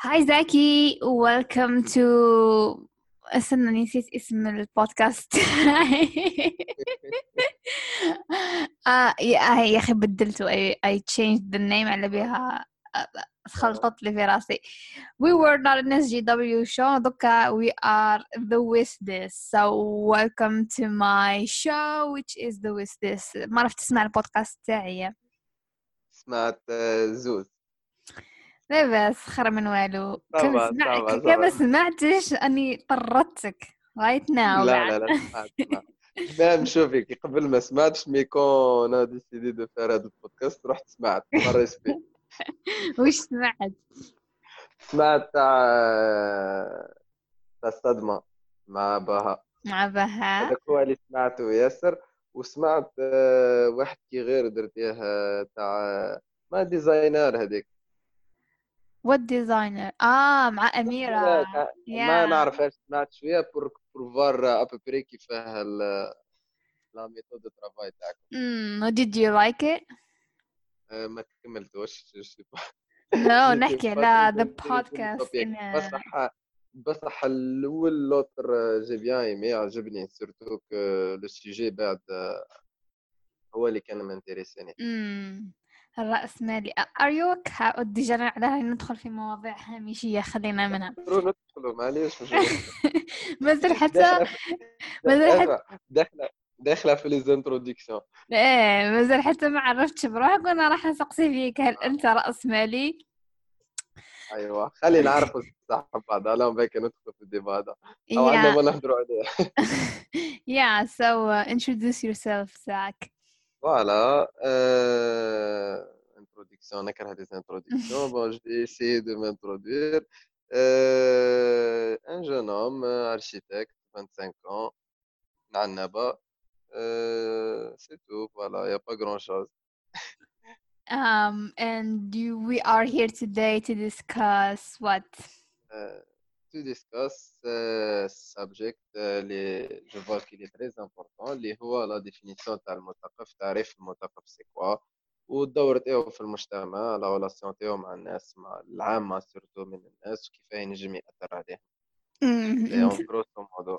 هاي زاكي ويلكم تو استنى نسيت اسم البودكاست. آه يا أخي بدلته. اي changed the name على بها خلطت لي في راسي. We were not an SGW show. دوكا we are the with this so welcome to my show which is the with this ما عرفت تسمع البودكاست تاعي. سمعت آه، زوز. لا بس خير من والو. كم طبعا سمع طبعا كم طبعا سمعتش أني طردتك؟ Right now لا لا لا مام شوفي قبل ما سمعتش مي كون أنا ديسيدي دو فار هذا البودكاست رحت سمعت مرة سبي وش سمعت؟ سمعت تاع تاع الصدمة مع بها مع بهاء. هذاك هو اللي سمعته ياسر. وسمعت آه، واحد كي غير درتيه آه، تاع ما designer هذيك. What designer? آه مع تاع- ما نعرف إيش سمعت شوية pour pour voir à peu près كيفاه ال- la méthode de travail تاعكم. Mm, did you like it? آه، ما كملتوش J'étais نحكي. على topic. in بصح بصح الأول l'autre j'ai bien aimé عجبني surtout le sujet بعد هو اللي كان m'intéressait mm, الرأسمالي are you okay déjà على ندخل في مواضيع هامشية خلينا منها. معليش. مازال حتى مازال حتى اسمع، داخله في les introductions إيه مازال حتى ما عرفتش بروحك وأنا راح نسقسي فيك. هل أنت رأسمالي؟ أيوه. خلينا نعرفوا صح بعض لا باك ندخل في الديبا هذا. أو عندنا ما نهضروا عليه. Yeah. So uh, introduce yourself Zach Voilà. Euh, introduction, des introductions. Bon, je vais essayer de m'introduire. Euh, un jeune homme, euh, architecte, 25 ans, Nanaba. Euh, c'est tout, voilà, il n'y a pas grand-chose. um, and you, we are here today to discuss what? Euh, to discuss euh, subject euh, اللي vois qu'il est très important. اللي هو la définition تاع المثقف تعريف المثقف c'est quoi? والدور تاعو في المجتمع la relation تاعو مع الناس مع العامة surtout من الناس وكيف ينجم يأثر عليهم grosso modo.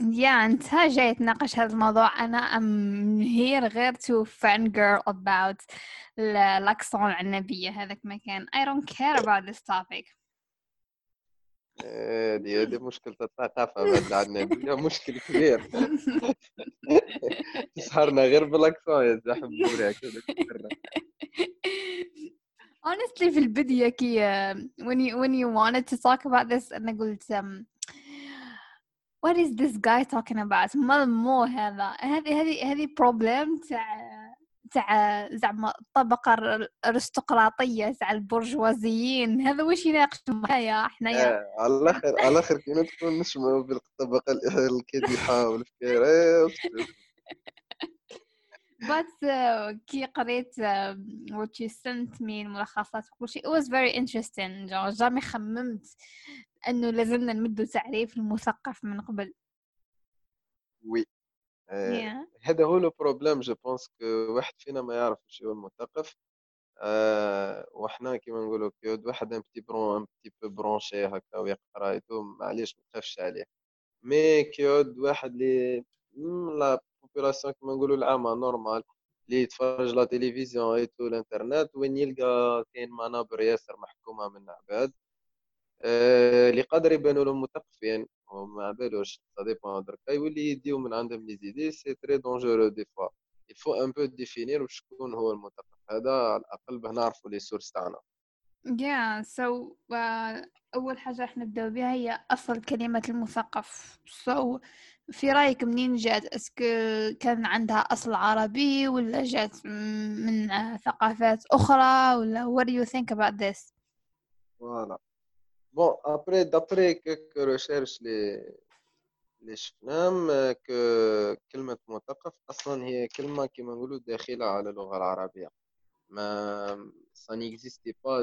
yeah انت جاي تناقش هذا الموضوع أنا I'm here غير to fangirl about الاكسون العنبية هذاك ما كان I don't care about this topic. هذه هذه مشكلة الثقافة بعد عندنا مشكل كبير. تسهرنا غير بالاكسون يا هكذا honestly في البداية كي when you when you wanted to talk about this أنا قلت um, what is this guy talking about ما مو هذا. هذه هذه هذه problem تاع تاع زعما الطبقة الر- الارستقراطية تاع البرجوازيين هذا واش يناقش معايا حنايا آه، على الآخر على الآخر كي ندخل نسمعوا بالطبقه ال- الكادحه والفكير إيه، أصبر. but uh, كي قريت what you sent me الملخصات وكل شيء it was very interesting جامي خممت إنه لازمنا نمدوا تعريف المثقف من قبل Oui. هذا هو le problème je pense que واحد فينا ما يعرف شو هو المثقف. آه، وحنا كيما نقولوا كيود واحد un petit bran un petit peu branché هكا ويقرأ et tout معليش ما تخافش عليه. mais كيود واحد مم، la population كيما نقولوا العامة normal اللي يتفرج la télévision et tout الإنترنت وين يلقى كاين منابر ياسر محكومة من عباد آه، اللي قادر يبانوا لهم مثقفين. وما بالوش ça dépend دركا يولي يديو من عندهم les idées c'est très dangereux des fois il faut un peu définir شكون هو المثقف هذا على الاقل باه نعرفوا les sources تاعنا yeah so uh, أول حاجة إحنا نبدأ بها هي أصل كلمة المثقف so في رأيك منين جات est-ce que كان عندها أصل عربي ولا جات من ثقافات أخرى ولا what do you think about this? voilà bon après d'après quelques recherches لي اللي شفناهم كلمة مثقف أصلا هي كلمة كيما نقولوا داخلة على اللغة العربية. mais ça n'existait pas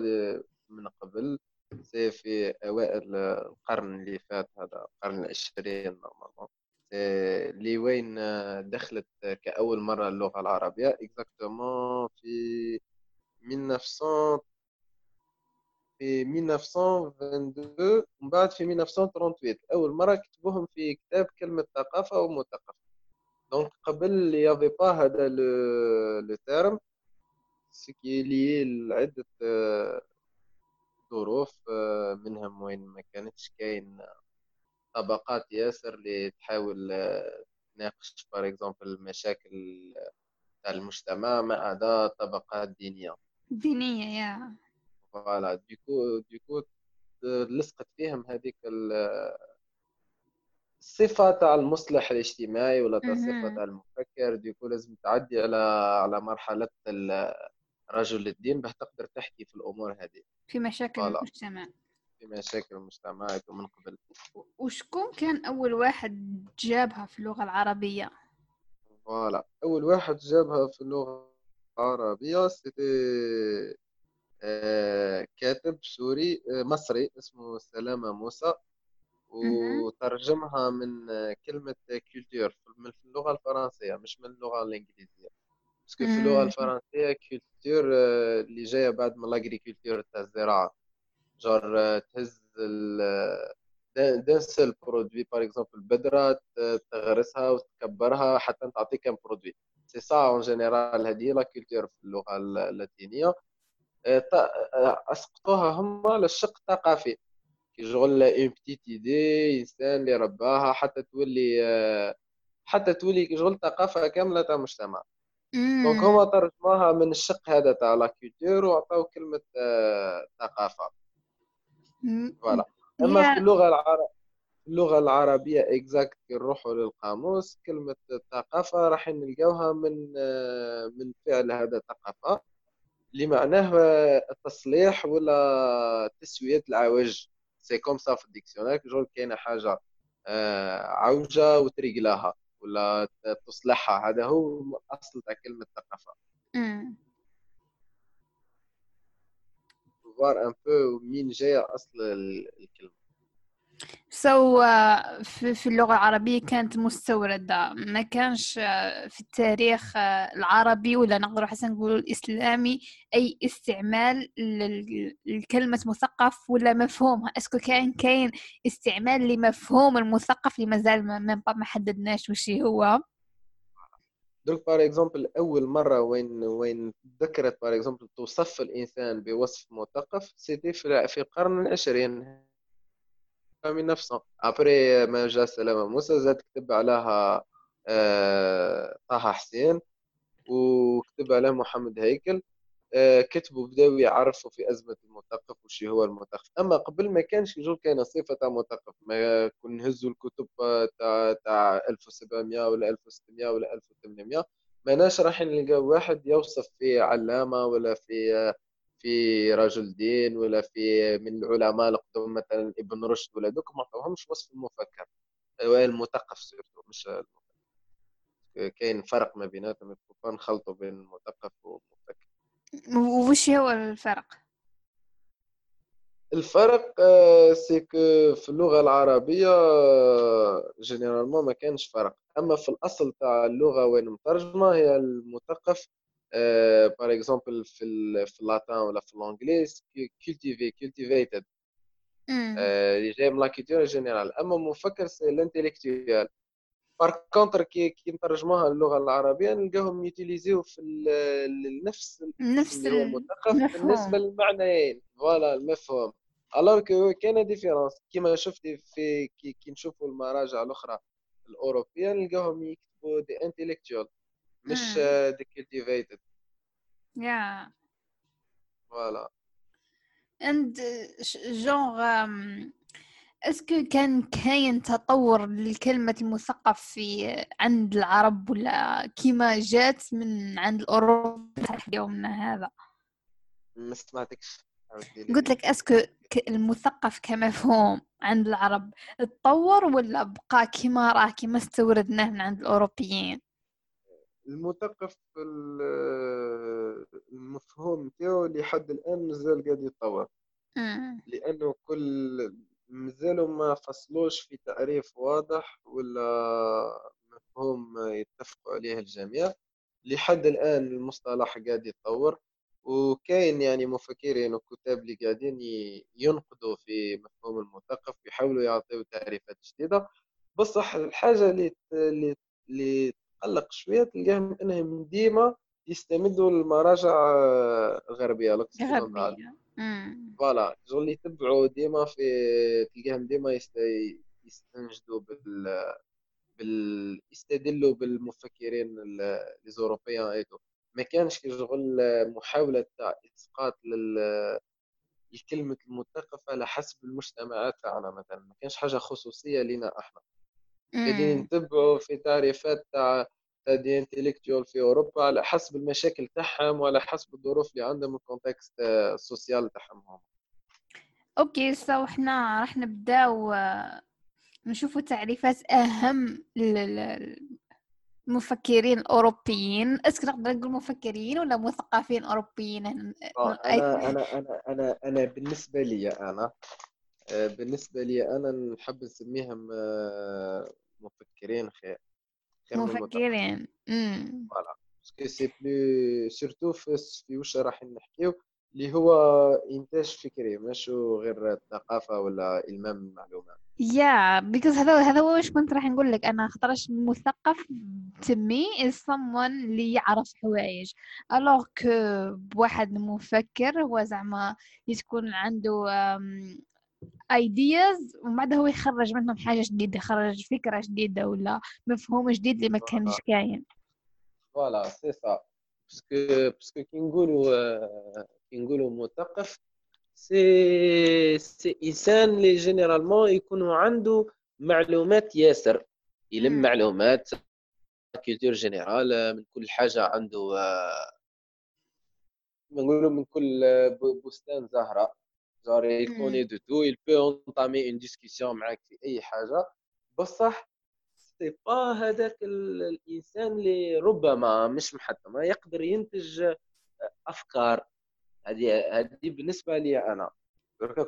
من قبل. c'est في أوائل القرن اللي فات هذا القرن العشرين normalement اللي وين دخلت كأول مرة اللغة العربية. exactement في 1900 في 1922 ومن بعد في 1938 أول مرة كتبوهم في كتاب كلمة ثقافة ومثقف. donc قبل يافي با هذا le terme ce qui est لعدة ظروف منهم وين ما كانتش كاين؟ طبقات ياسر اللي تحاول تناقش par exemple المشاكل تاع المجتمع ما عدا طبقات دينية. دينية yeah voilà. du coup du coup لصقت فيهم هذيك الصفة تاع المصلح الاجتماعي ولا تاع الصفة تاع المفكر. du coup لازم تعدي على على مرحلة رجل الدين باه تقدر تحكي في الأمور هذه. في مشاكل voilà. المجتمع. في مشاكل المجتمع من قبل. وشكون كان أول واحد جابها في اللغة العربية؟ voilà. أول واحد جابها في اللغة العربية c'était كاتب سوري آه، مصري اسمه سلامة موسى وترجمها من كلمة culture من اللغة الفرنسية مش من اللغة الإنجليزية. بس في اللغة الفرنسية culture آه، اللي جاية بعد من l'agriculture تاع الزراعة. جار تهز d'un seul produit par exemple بدرة تغرسها وتكبرها حتى تعطيك comme produit c'est ça en général هذه la culture في اللغة اللاتينية. أسقطوها هما للشق الثقافي كي شغل une petite idée انسان اللي رباها حتى تولي حتى تولي شغل ثقافه كاملة تاع مجتمع. donc هما ترجموها من الشق هذا تاع la culture وعطاو كلمة ثقافه voilà. أما في اللغة العربيه اللغة العربية exact نروحوا للقاموس كلمة ثقافة راح نلقاوها من من فعل هذا ثقافة اللي معناه التصليح ولا تسوية العوج c'est comme ça في ال dictionnaire. جول كاينة حاجة آه، عوجة وتريقلاها ولا تصلحها. هذا هو أصل تاع كلمة ثقافه voir un peu مين جاية أصل الكلمة. so so, uh, في, اللغة العربية كانت مستوردة. ما كانش uh, في التاريخ uh, العربي ولا نقدر حسن نقول الإسلامي أي استعمال لكلمة مثقف ولا مفهومها est-ce que كان كاين استعمال لمفهوم المثقف اللي مازال ما, ما حددناش وش هو. donc par exemple أول مرة وين وين ذكرت par exemple توصف الإنسان بوصف مثقف c'était في القرن العشرين. من نفسه. après ما جاء سلامة موسى زاد كتب عليها آه، طه حسين وكتب عليه محمد هيكل. آه، كتبوا بداو يعرفوا في أزمة المثقف وش هو المثقف أما قبل ما كانش يجول كاين صفة تاع مثقف ما كون نهزوا الكتب تاع تاع 1700 ولا 1600 ولا 1800 ماناش راح نلقى واحد يوصف في علامة ولا في في رجل دين ولا في من العلماء القدم مثلا ابن رشد ولا دوك ما عطاوهمش وصف المفكر. المثقف surtout مش كاين فرق ما بيناتهم نخلطوا بين المثقف والمفكر. وش هو الفرق؟ الفرق c'est que آه، في اللغة العربية généralement آه، ما كانش فرق. أما في الأصل تاع اللغة وين مترجمة هي المثقف par exemple في في ال latin ولا في الانجليز cultivé cultivated اللي جاي من la culture générale أما مفكر c'est l'intellectuel par contre كي كي نترجموها للغه العربية نلقاهم يوتيليزيو في نفس نفس المثقف بالنسبة للمعنيين. voilà المفهوم. alors que كاينة différence كيما شفتي في كي, كي نشوفوا المراجع الأخرى الأوروبية نلقاهم يكتبوا des intellectuels مش des cultivated yeah voilà and genre est-ce que كان كاين تطور لكلمة المثقف في عند العرب ولا كيما جات من عند الأوروبا يومنا هذا؟ ما سمعتكش قلت لك est-ce que المثقف كمفهوم عند العرب تطور ولا بقى كيما راه كيما استوردناه من عند الأوروبيين؟ المثقف المفهوم نتاعو لحد الآن مازال قاعد يتطور. لأنه كل مازالوا ما فصلوش في تعريف واضح ولا مفهوم يتفقوا عليه الجميع. لحد الآن المصطلح قاعد يتطور وكاين يعني مفكرين وكتاب اللي قاعدين ينقدوا في مفهوم المثقف ويحاولوا يعطيو تعريفات جديدة. بصح الحاجة اللي اللي اللي تقلق شوية تلقاهم انهم ديما يستمدوا المراجع غربية غربية voilà. اللي يتبعوا ديما في تلقاهم ديما يستنجدوا بال بال يستدلوا بالمفكرين الأوروبيين. et tout ما كانش كي شغل محاولة تاع إسقاط لل الكلمة المثقف على حسب المجتمعات تاعنا مثلا. ما كانش حاجة خصوصية لنا إحنا. قاعدين نتبعوا في تعريفات تاع des intellectuels في أوروبا على حسب المشاكل تاعهم وعلى حسب الظروف اللي عندهم ال contexte ال social تاعهم هم okay so إحنا راح نبداو آه، نشوفوا تعريفات أهم المفكرين الأوروبيين. est-ce que نقدر نقول مفكرين ولا مثقفين أوروبيين؟ آه، أنا أنا أنا أنا أنا بالنسبة لي أنا آه، بالنسبة لي أنا نحب نسميهم مفكرين خير مفكرين. امم voilà. parce que c'est plus surtout في واش راح نحكيو اللي هو إنتاج فكري ماشو غير الثقافه ولا إلمام المعلومات yeah because هذا هذا هو واش كنت راح نقول لك أنا خطرش مثقف تمي is someone اللي يعرف حوايج. alors que بواحد مفكر هو زعما يكون عنده ideas ومن بعد هو يخرج منهم؟ حاجة جديدة يخرج فكرة جديدة ولا مفهوم جديد اللي ما كانش كاين. voilà c'est ça. parce que parce que كي نقولوا كي نقولوا مثقف سي سي إنسان اللي généralement يكون عنده معلومات ياسر. يلم معلومات culture générale من كل حاجة عنده نقولوا من كل بستان زهرة. Genre il connaît de tout il peut entamer une discussion معك في أي حاجة. بصح c'est pas هذاك الإنسان اللي ربما مش محتم يقدر ينتج أفكار. هذه هذه بالنسبة لي أنا.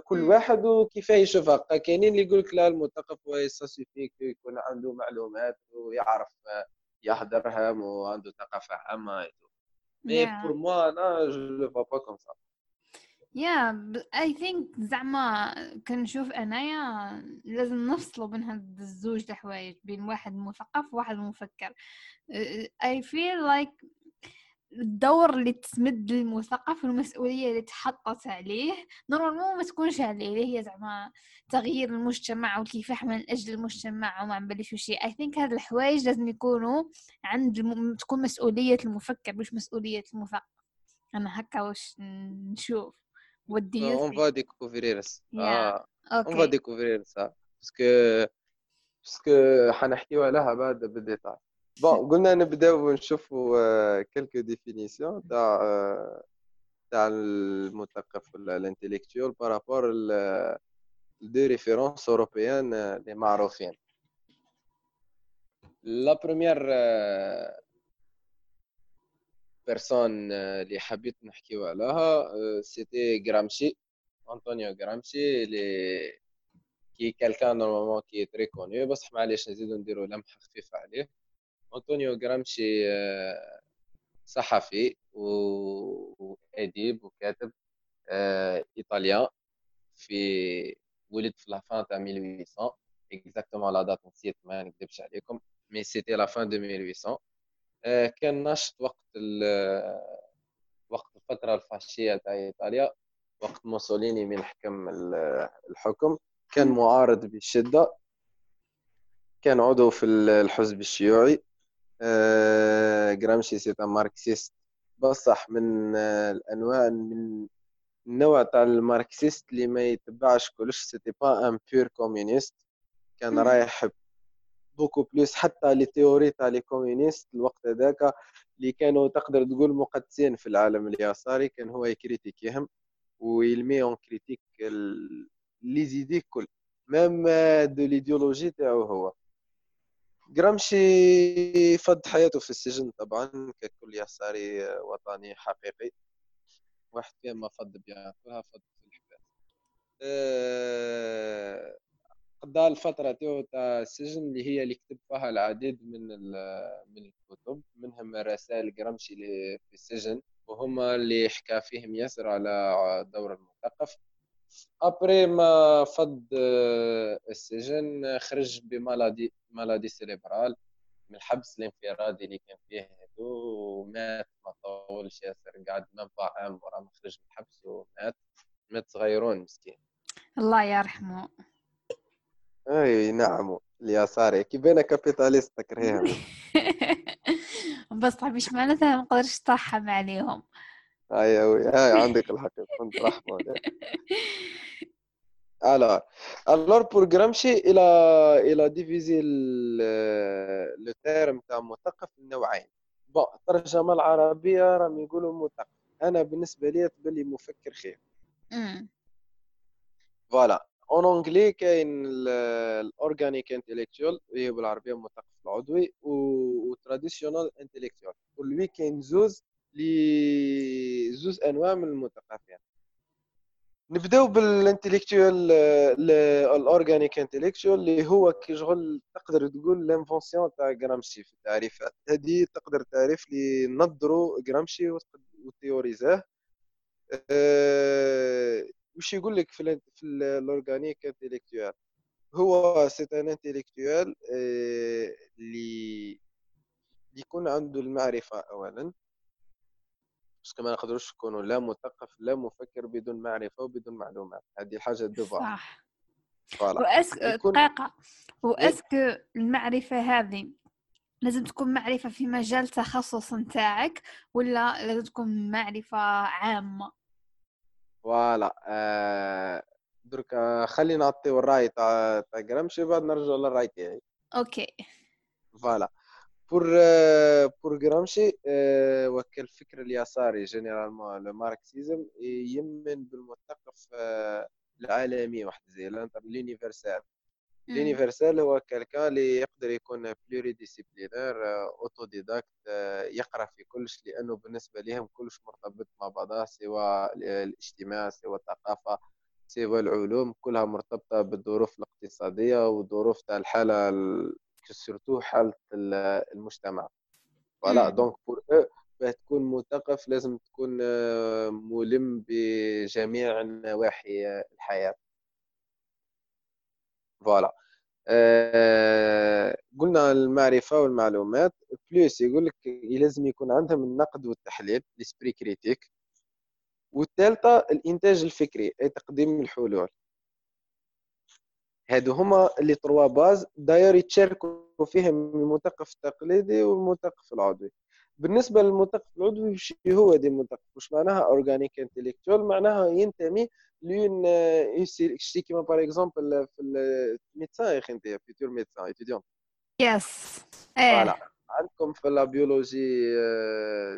كل واحد وكيف يشوفها. كاينين اللي يقول لك لا المثقف هو يستسيفيك يكون عنده معلومات ويعرف يحضرهم وعنده ثقافة عامة. mais pour moi أنا je le vois pas comme ça yeah I think زعما كنشوف أنايا لازم نفصلوا بين هاد الزوج د حوايج بين واحد مثقف وواحد مفكر. I feel like الدور اللي تسمد للمثقف والمسؤولية اللي تحطت عليه normalement ما تكونش عليه اللي هي زعما تغيير المجتمع والكفاح من أجل المجتمع وما نبلش شيء I think هاد الحوايج لازم يكونوا عند الم... تكون مسؤولية المفكر مش مسؤولية المثقف. أنا هكا واش نشوف. On va découvrir ça. Ah, okay. On va découvrir ça. Parce que parce que حنحكيو عليها بعد بال détail. bon قلنا نبداو نشوفوا quelques définitions تاع تاع المثقف ولا ال intellectuel par rapport de références européennes اللي معروفين. la première personne اللي حبيت نحكيو عليها c'était غرامشي أنطونيو غرامشي اللي qui quelqu'un normalement qui très connu بصح معليش نزيدو نديرو لمحة خفيفة عليه. أنطونيو غرامشي صحفي واديب وكاتب italien في ولد في la fin تاع 1800 exactement la date نسيت ما نكذبش عليكم. mais c'était la fin de 1800 آه، كان ناشط وقت وقت الفترة الفاشية تاع إيطاليا وقت موسوليني من حكم الحكم. كان معارض بشدة. كان عضو في الحزب الشيوعي. جرامشي c'est un marxiste. بصح من الأنواع من النوع تاع ال marxiste اللي ما يتبعش كلش. c'était pas un pur communiste كان رايح beaucoup plus حتى les théories تاع les communistes الوقت هذاك اللي كانوا تقدر تقول مقدسين في العالم اليساري كان هو يكريتيكيهم و il met en critique les idées quand même de l'idéologie تاعو هو. جرامشي قضى حياته في السجن طبعا ككل يساري وطني حقيقي. واحد فيهم ما فض بيان فض في الحباس. أه قضى الفترة تاعو تاع السجن اللي هي اللي كتب فيها العديد من من الكتب منهم رسائل جرامشي في السجن وهما اللي حكى فيهم ياسر على دور المثقف après ما قضى السجن خرج ب maladie maladie cérébrale من الحبس الانفرادي اللي كان فيه هدو ومات ما طولش ياسر قعد منبع عام ورا ما خرج من الحبس ومات. مات صغيرون مسكين. الله يرحمه. أي نعم اليساري كي بين كابيتاليست تكرههم بس طيب مش معناتها ما نقدرش ترحم عليهم هاي هاي عندك الحق كنت رحمة Alors, alors pour Gramsci, il a, il a divisé le, le terme تاع مثقف لنوعين. bon الترجمة العربية راهم يقولوا مثقف. أنا بالنسبة لي تبلي مفكر خير. voilà en anglais كاين ال organic intellectual اللي هي بالعربية المثقف العضوي و traditional intellectual و lui كاين زوز لي زوز أنواع من المثقفين. نبداو بال intellectuel ال organic intellectual اللي هو كي شغل تقدر تقول l'invention تاع جرامشي في التعريفات. هذه تقدر تعرف لي نظروا جرامشي وتيوريزاه. أه وش يقول لك في في ال organic intellectual؟ هو c'est un intellectuel اللي يكون عنده المعرفة اولا. parce que ما نقدروش نكونوا لا مثقف لا مفكر بدون معرفة وبدون معلومات. هذه الحاجة دوفا صح. و est-ce que دقيقة. و est-ce que المعرفة هذه لازم تكون معرفة في مجال تخصص نتاعك ولا لازم تكون معرفة عامة؟ voilà آه درك خلينا نعطيو الراي تاع تاع جرامشي بعد نرجعوا للراي تاعي. OK. voilà. pour pour جرامشي وكل الفكر اليساري généralement le marxisme يؤمن بالمثقف آه، العالمي واحد زي l'universel l'universel هو quelqu'un اللي يقدر يكون pluridisciplinaire autodidacte يقرأ في كلش لأنه بالنسبة لهم كلش مرتبط مع بعضها سواء الاجتماع سواء الثقافة سواء العلوم كلها مرتبطة بالظروف الاقتصادية والظروف تاع الحالة surtout حالة المجتمع. voilà donc pour باش تكون مثقف لازم تكون آه، ملم بجميع نواحي الحياة. voilà. آه قلنا المعرفة والمعلومات. plus يقول لك لازم يكون عندهم النقد والتحليل l'esprit critique والثالثة الإنتاج الفكري أي تقديم الحلول. هادو هما اللي trois bases داير يتشاركوا فيهم المثقف التقليدي والمثقف العضوي. بالنسبة للمثقف العضوي وش هو دي المثقف وش معناها organic intellectual معناها ينتمي لون شتي كيما باغ اكزومبل في الميدسان يا أخي أنت فيتور ميدسان ايتيديون يس إيه. عندكم في لا بيولوجي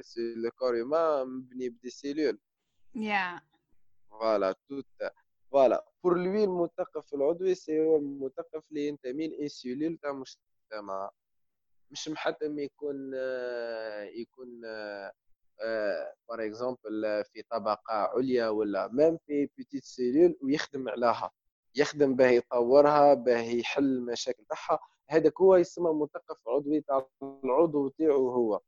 سي لو كور هيومان مبني بدي سيلول يا فوالا توت فوالا بور لوي المثقف العضوي سي هو المثقف اللي ينتمي لانسيوليل تاع مجتمع. مش محتم يكون يكون par exemple في طبقة عليا ولا même في petite cellule ويخدم عليها. يخدم به يطورها به يحل المشاكل تاعها. هذاك هو يسمى مثقف عضوي تاع العضو تاعو هو.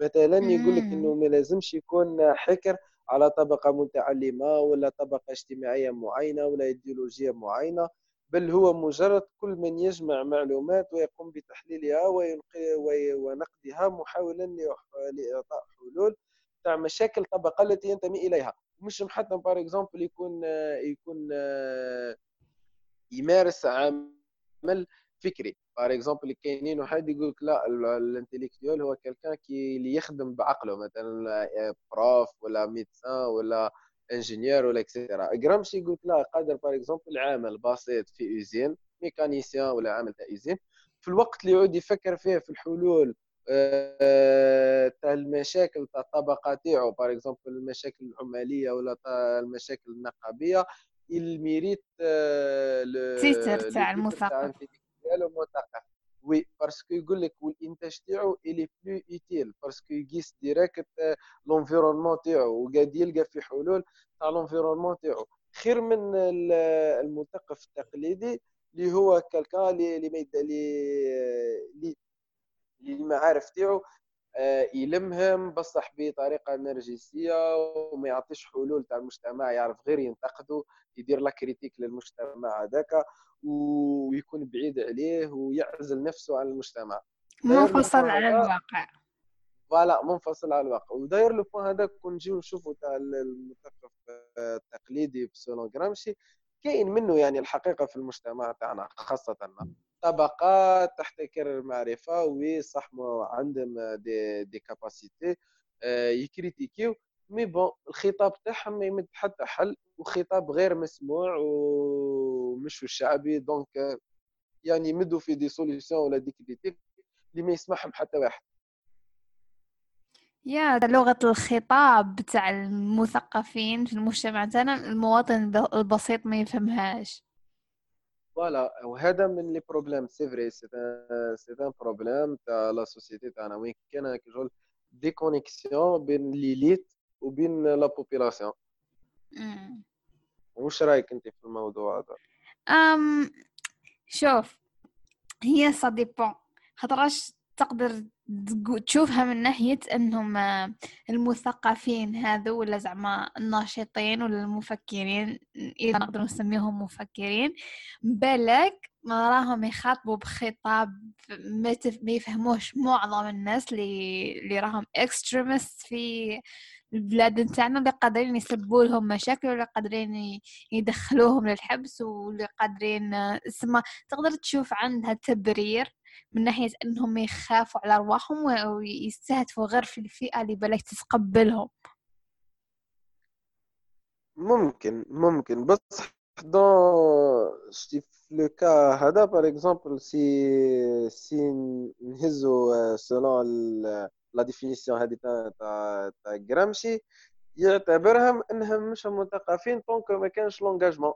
مثلا يقول لك إنه ما لازمش يكون حكر على طبقة متعلمة ولا طبقة اجتماعية معينة ولا ايديولوجيه معينة. بل هو مجرد كل من يجمع معلومات ويقوم بتحليلها ونقدها محاولا لإعطاء حلول تاع مشاكل الطبقه التي ينتمي إليها. مش محتم par exemple يكون يكون يمارس عمل فكري. par exemple كاينين واحد يقول لك لا ال intellectuel هو quelqu'un كي اللي يخدم بعقله مثلا prof ولا médecin ولا ingénieur ولا et cetera جرامشي قال لك لا قادر par exemple عامل بسيط في usine mécanicien ولا عامل تاع usine في الوقت اللي يعود يفكر فيه في الحلول آه، تاع المشاكل تاع الطبقة تاعو par exemple المشاكل العمالية ولا المشاكل النقابية il mérite titre تاع المثقف. المثقف oui parce que يقول لك والانتاج تاعو il est plus utile parce que يقيس direct l'environnement تاعو وقاعد يلقى في حلول تاع l'environnement تاعو خير من المثقف التقليدي اللي هو quelqu'un اللي اللي اللي المعارف تاعو يلمهم بصح بطريقة نرجسية وما يعطيش حلول تاع المجتمع يعرف غير ينتقده يدير la critique للمجتمع هذاك ويكون بعيد عليه ويعزل نفسه عن المجتمع. منفصل على الواقع. voilà منفصل على الواقع. وداير le point هذاك كون نجيو نشوفوا تاع المثقف التقليدي بصح selon جرامشي كاين منه يعني الحقيقة في المجتمع تاعنا خاصة. طبقات تحتكر المعرفة oui صح عندهم des des capacités آه، يكريتيكيو. mais bon الخطاب تاعهم ما يمد حتى حل وخطاب غير مسموع ومش الشعبي. donc يعني يمدوا في des solutions ولا des critiques اللي ما يسمعهم حتى واحد. يا لغة الخطاب بتاع المثقفين في المجتمع تاعنا. المواطن البسيط ما يفهمهاش. voilà وهذا من les problèmes c'est vrai c'est un problème تاع la société تاعنا. وين كاين كشغل déconnexion بين l'élite وبين la population واش رايك انت في الموضوع هذا؟ أم شوف هي ça dépend خاطرش تقدر تشوفها من ناحية أنهم آه، المثقفين هذو ولا زعما الناشطين ولا المفكرين إذا نقدر نسميهم مفكرين. بالك ما راهم يخاطبوا بخطاب ما, ما يفهموش معظم الناس اللي اللي راهم extremist في البلاد نتاعنا اللي قادرين يسبوا لهم مشاكل ولا قادرين يدخلوهم للحبس واللي قادرين آه، اسمها تقدر تشوف عندها تبرير من ناحية أنهم يخافوا على أرواحهم ويستهدفوا غير في الفئة اللي بالك تتقبلهم ممكن ممكن. بصح donc شتي في le cas هذا par exemple si si نهزو selon la définition هذه تاع تاع جرامشي يعتبرهم إنهم مش مثقفين donc ما كانش l'engagement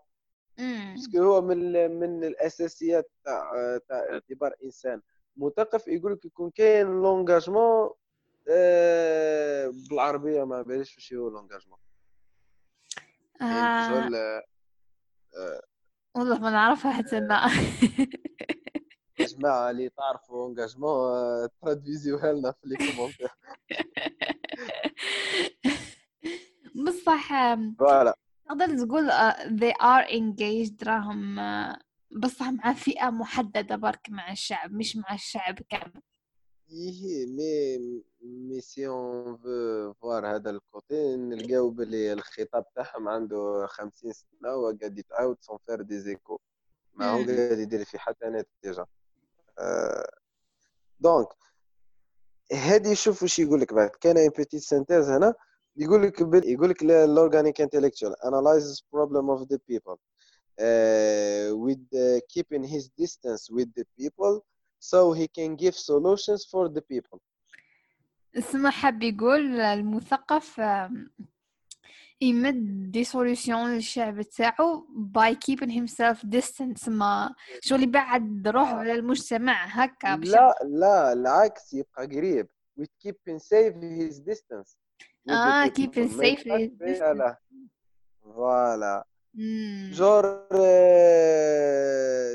parce que هو من من الأساسيات تاع تاع اعتبار إنسان. مثقف يقول لك يكون كاين l'engagement آه بالعربية ما باليش واش هو l'engagement. آه. آه. والله ما نعرفها حتى أنا. يا جماعة اللي تعرفوا engagement تراديزيوها لنا في les commentaires. بصح voilà. تقدر تقول آه، they are engaged راهم آه، بصح مع فئة محددة برك مع الشعب مش مع الشعب كامل. إيه mais mais si on veut voir هذا ال côté نلقاو بلي الخطاب تاعهم عنده خمسين سنة وقاعد يتعاود sans faire des échos ما هو قاعد يدير في حتى نتيجة donc هادي شوف واش يقول لك بعد. كان un petit synthèse هنا؟ يقول لك يقول لك ال organic intellectual analyzes problem of the people with uh, keeping his distance with the people so he can give solutions for the اسمع حاب يقول المثقف يمد des solutions للشعب تاعو by keeping himself distance ما شو اللي بعد روحه على المجتمع هكا لا لا العكس يبقى قريب. With keeping safe his آه keep it safe voilà. voilà جور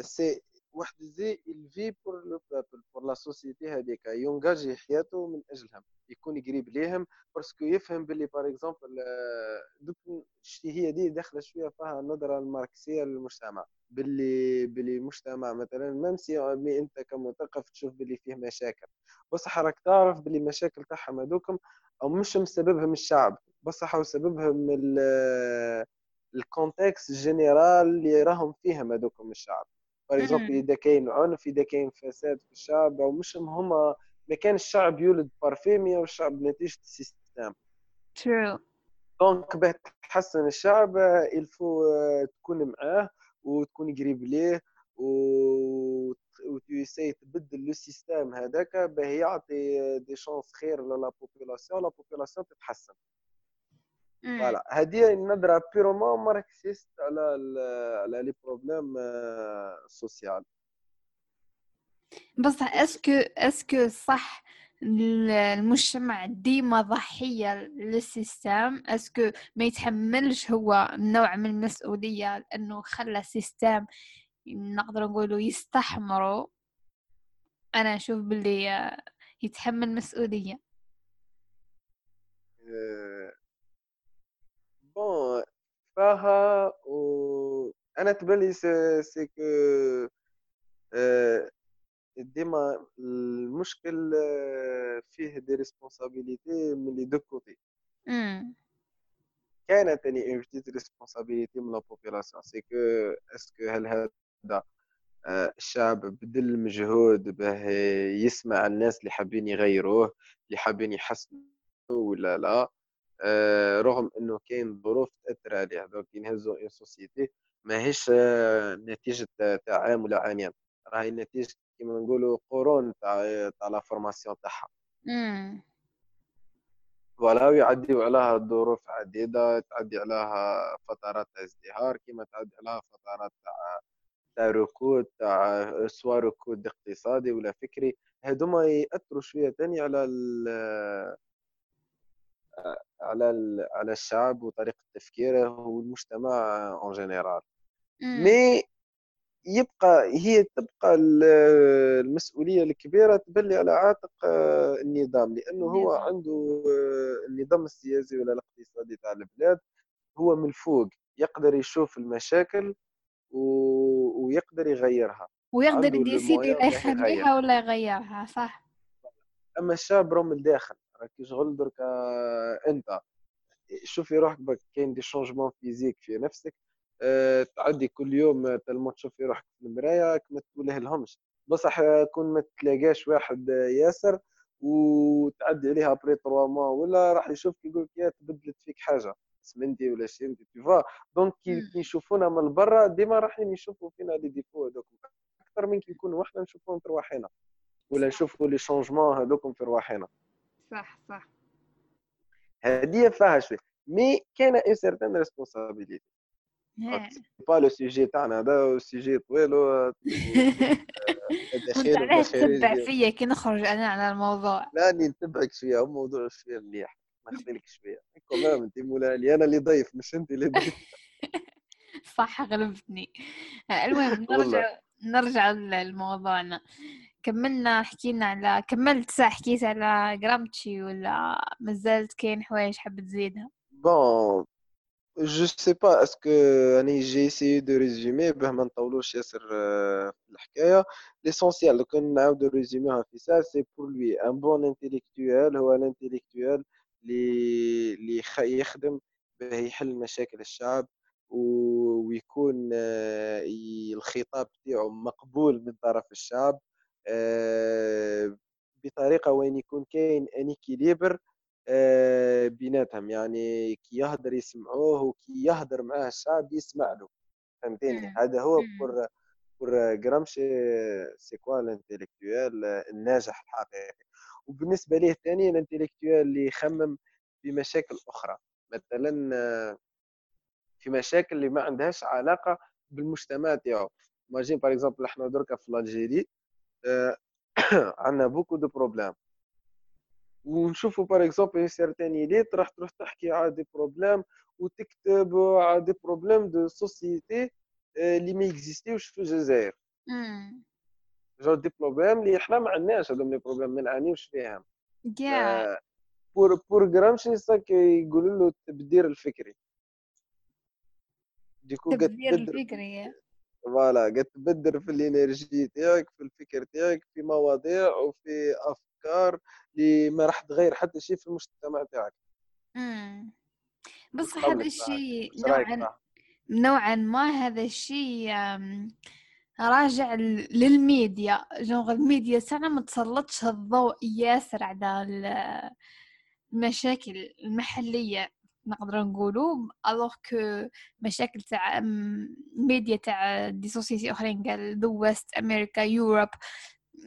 c'est واحد زي الفي pour le peuple pour la société هذيك يونجاجي حياته من أجلهم يكون قريب ليهم parce que يفهم باللي par exemple دوك شتي هي دي داخلة شوية فيها النظره الماركسية للمجتمع. باللي باللي المجتمع مثلا même si أنت كمثقف تشوف باللي فيه مشاكل. بصح راك تعرف باللي المشاكل تاعهم هذوكم أو مش مسببهم الشعب بصح هو سببهم ال contexte général اللي راهم فيهم هذوكم الشعب. par exemple اذا كاين عنف اذا كاين فساد في الشعب أو مش هما ما كان الشعب يولد par فيميا والشعب نتيجة ال système ترو donc باه تحسن الشعب il faut تكون معاه وتكون قريب ليه و وتيساي تبدل le système هذاك باه يعطي des chances خير la population la population تتحسن. voilà هذه النظرة purement marxiste على على les problèmes sociaux بصح est-ce que est-ce que صح المجتمع ديما ضحية لل système؟ est-ce que ما يتحملش هو نوع من المسؤولية لأنه خلى système نقدر نقولوا يستحمروا أنا أشوف باللي يتحمل مسؤولية. bon فاها و أنا تبالي c'est que ديما المشكل فيه des responsabilités من les deux côtés. كانت اني une petite responsabilité من la population c'est que est-ce que هل هذا الشعب بذل مجهود به يسمع الناس اللي حابين يغيروه اللي حابين يحسنوا ولا لا آه، رغم إنه كاين ظروف تأثر عليه donc ينهزوا une société ماهيش آه، نتيجة تاع عام ولا عامين راهي نتيجه كيما نقولوا قرون تاع تاع la formation تاعها. voilà ويعديو عليها ظروف عديدة تعدي عليها فترات ازدهار كيما تعدي عليها فترات تاع تاع ركود تاع سواء ركود اقتصادي ولا فكري هذوما ياثروا شوية تاني على على على الشعب وطريقة تفكيره والمجتمع en général mais يبقى هي تبقى المسؤولية الكبيرة تبلي على عاتق النظام لأنه هو عنده النظام السياسي ولا الاقتصادي تاع البلاد هو من فوق يقدر يشوف المشاكل ويقدر يغيرها. ويقدر يديسيد يخليها ولا يغيرها صح. أما الشاب راه من الداخل راكي شغل درك أنت. شوفي روحك بك كاين دي شونجمون فيزيك في نفسك أه تعدي كل يوم تلمو تشوفي روحك في المرايه ما تقوله لهمش بصح كون ما تلاقاش واحد ياسر وتعدي عليها après trois mois ولا راح يشوفك يقول لك يا تبدلت فيك حاجة. سمنتي ولا شي انت فا donc كي يشوفونا من برا ديما رايحين يشوفوا فينا les défauts هذوك أكثر من كي نكونوا إحنا نشوفوهم في رواحنا ولا نشوفوا les changements هذوكم في رواحنا صح صح هذه فيها شوي mais كاين une certaine responsabilité bah le sujet تاعنا هذا sujet طويل كنت علاش تتبع فيا كي نخرج أنا على الموضوع لا نتبعك شوية موضوع شوية مليح نخليك شوية كمان انت مولاي أنا اللي ضيف مش انت اللي ضيف صح غلبتني. المهم نرجع نرجع لموضوعنا كملنا حكينا على كملت ساعة حكيت على جرامتشي ولا مازالت كاين حوايج حاب تزيدها؟ bon je sais pas est-ce que اني j'essaie de résumer باه ما نطولوش ياسر في الحكاية. l'essentiel لو كان نعاودو résumer ها في ساعة c'est pour lui un bon intellectuel هو ال intellectuel اللي يخدم باه يحل مشاكل الشعب ويكون الخطاب تاعو مقبول من طرف الشعب آه، بطريقة وين يكون كاين un équilibre آه، بيناتهم. يعني كي يهدر يسمعوه وكي يهدر معاه الشعب يسمع له. فهمتني هذا هو pour pour جرامشي c'est quoi الناجح الحقيقي. وبالنسبة ليه ثاني ال intellectuel اللي يخمم في مشاكل أخرى. مثلا في مشاكل اللي ما عندهاش علاقة بالمجتمع تاعو. imagine par exemple إحنا دركا في l'Algérie عندنا beaucoup de problèmes ونشوفوا par exemple certaine élite راح تروح تحكي على des problèmes وتكتب على des problèmes de société اللي ما اكزيستيوش في الجزائر. juste des problèmes اللي إحنا ما عندناش هذوم les problèmes ما نعانيوش فيهم. pour pour جرامشي ça كي يقولوا له التبدير الفكري. du coup التبدير الفكري. voilà قد تبدر في ال énergie تاعك في الفكر تاعك في مواضيع وفي أفكار اللي ما راح تغير حتى شيء في المجتمع تاعك. بس هذا الشيء نوعا نوعا ما هذا الشيء راجع للميديا. genre الميديا تاعنا ما تسلطش الضوء ياسر على المشاكل المحلية نقدر نقولوا alors que مشاكل تاع ميديا تاع des sociétés أخرين like the West أمريكا Europe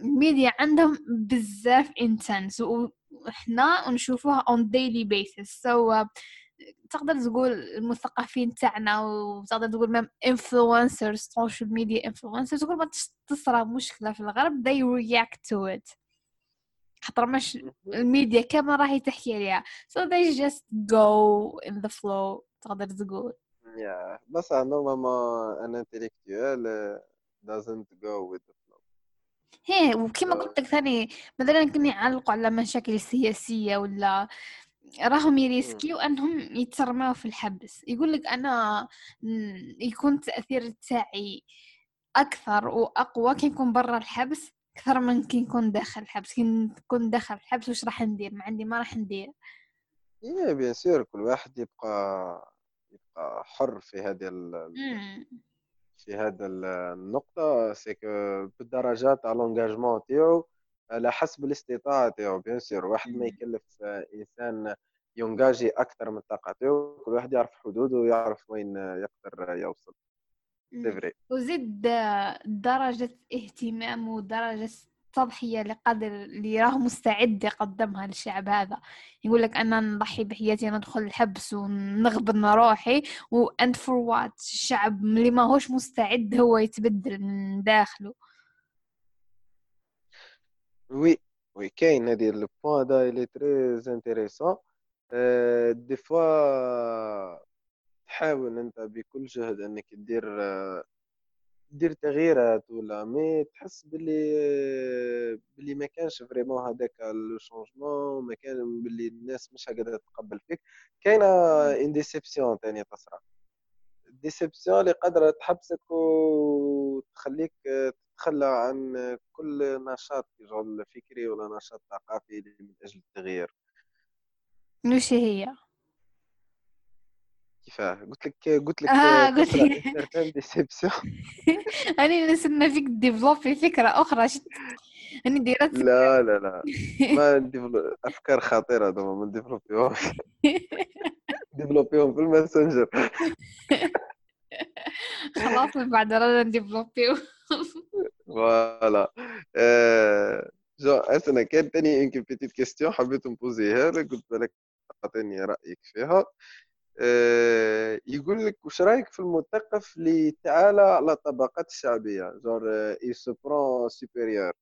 الميديا عندهم بزاف intense وحنا نشوفوها on daily basis so تقدر تقول المثقفين تاعنا وتقدر تقول même influencers social media influencers تقول ما تصرى مشكلة في الغرب they react to it. خاطر مش الميديا كامل راهي تحكي عليها. So they just go in the flow تقدر تقول. Yeah. بس normalement an intellectual doesn't go with the flow. هي وكما قلت لك ثاني مثلا كنا يعلقوا على مشاكل سياسية ولا راهم يريسكيو أنهم يترموا في الحبس. يقول لك أنا يكون التاثير تاعي أكثر وأقوى كي نكون برا الحبس أكثر من كي نكون داخل الحبس. كي نكون داخل الحبس واش راح ندير؟ ما عندي ما راح ندير. إيه bien sûr كل واحد يبقى يبقى حر في هذه ال... في هذا النقطة. c'est que بالدرجات على l'engagement تاعو على حسب الاستطاعة تاعو bien sûr واحد ما يكلف إنسان ينجاجي أكثر من تاعو كل واحد يعرف حدوده ويعرف وين يقدر يوصل. c'est وزيد درجة اهتمام ودرجة تضحية لقدر اللي راه مستعد يقدمها للشعب هذا. يقول لك أنا نضحي بحياتي ندخل الحبس ونغبن روحي and for what الشعب اللي ما هوش مستعد هو يتبدل من داخله. oui oui كاين هذه le point هذا اللي très intéressant des fois تحاول أنت بكل جهد إنك دير دير تغييرات ولا mais تحس باللي باللي ما كانش vraiment هذاك le changement ما كان باللي الناس مش قادرة تتقبل فيك. كاينة une déception ثاني تصرى. déception اللي قادرة تحبسك وتخليك تتخلى عن كل نشاط شغل فكري ولا نشاط ثقافي من أجل التغيير. وش هي؟ كيفاه؟ قلت لك قلت لك آه قلت لك. déception أنا نسمى فيك développer فكرة أخرى. شت اني ديرت لا لا لا. ما أفكار خطيرة هذوما ما نديفلوبيهم ديفلوبيهم في ال Messenger. خلاص من بعد رانا نديفلوبيو voilà جو اسنا كان تاني يمكن petite question حبيت نبوزيها لك قلت لك اعطيني رايك فيها يقول لك واش رايك في المثقف اللي تعالى على الطبقات الشعبيه genre il est supérieur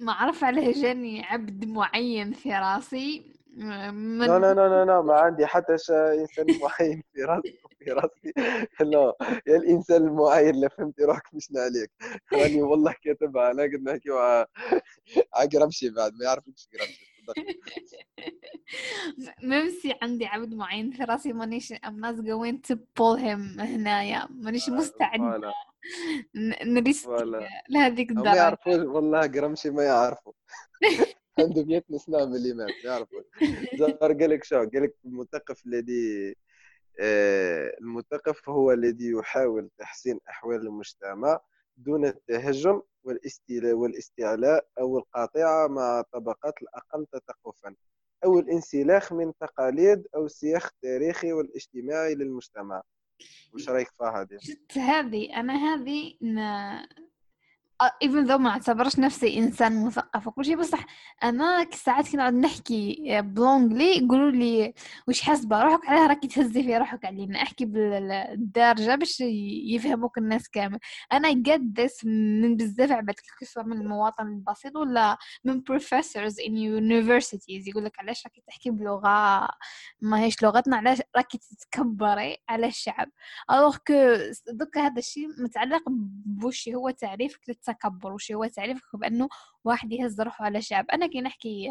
ما اعرف عليه جاني عبد معين في راسي من... لا لا لا لا ما عندي حتى انسان معين في راسي في راسي. لا يا الإنسان المعين اللي فهمتي روحك مش عليك راني والله كاتبها أنا قد نحكي مع قرمشي بعد ما يعرفكش قرمشي même si عندي عبد معين في راسي مانيش I'm not going to pull him هنايا. مانيش مستعد نريسك لهذيك الدرجة. ما يعرفوش والله قرمشي ما يعرفوا. عنده 100 سنة ملي مات ما يعرفوا قال لك شو؟ قال لك المثقف الذي آه، المثقف هو الذي يحاول تحسين أحوال المجتمع دون التهجم والاستعلاء أو القاطعة مع الطبقات الأقل تثقفا أو الانسلاخ من تقاليد أو سياق التاريخي والاجتماعي للمجتمع. وش رأيك في هذه؟ شفت هذه أنا هذه even though ما اعتبرش نفسي إنسان مثقف وكل شيء بصح أنا ساعات كي نقعد نحكي ب l'anglais يقولوا لي وش حاسبة؟ روحك عليها راكي تهزي في روحك علينا. أحكي بالدارجه باش يفهموك الناس كامل. أنا this من بزاف عباد que ce soit من المواطن البسيط ولا من professors in universities. يقول لك علاش راكي تحكي بلغة؟ ما هيش لغتنا علاش راكي تتكبري على الشعب؟ alors que دوكا هذا الشيء متعلق بوش هو تعريفك التكبر وش هو تعريفك بأنه واحد يهز روحه على شعب؟ أنا كي نحكي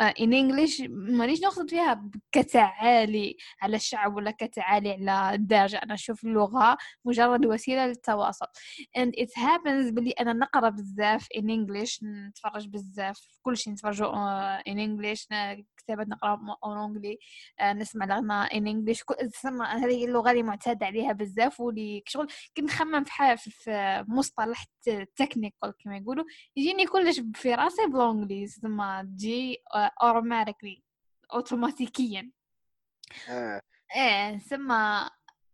in uh, English مانيش نقصد فيها كتعالي على الشعب ولا كتعالي على الدارجة أنا أشوف اللغة مجرد وسيلة للتواصل. And it happens بلي أنا نقرأ بزاف in english نتفرج بزاف كل شيء نتفرجو uh, in english كتابات نقرأ en anglais uh, نسمع الأغنية in english هذه اللغة اللي معتاد عليها بزاف واللي شغل كنت نخمم في, في مصطلح technical كما يقولوا يجيني كلش في راسي بالانجليزي ثم تجي automatically اوتوماتيكيا آه. إيه ثم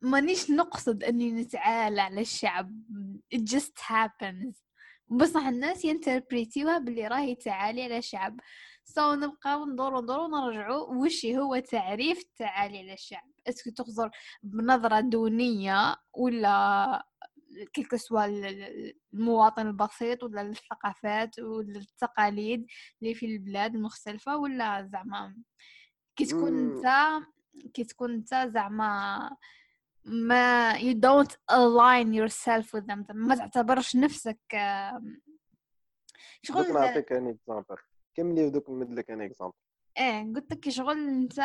مانيش نقصد إني نتعالى على الشعب it just happens. بصح الناس ينتربريتيوها باللي راهي تعالي على الشعب so نبقاو ندورو ندورو نرجعو وش هو تعريف التعالي على الشعب est-ce que تخزر بنظرة دونية ولا quel que soit المواطن البسيط ولا الثقافات ولا التقاليد اللي في البلاد المختلفة ولا زعما كي تكون انت كي تكون انت زعما ما you don't align yourself with them. ما تعتبرش نفسك شغل دوك نعطيك un exemple كملي ودوك نمد لك un exemple إيه قلت لك شغل انت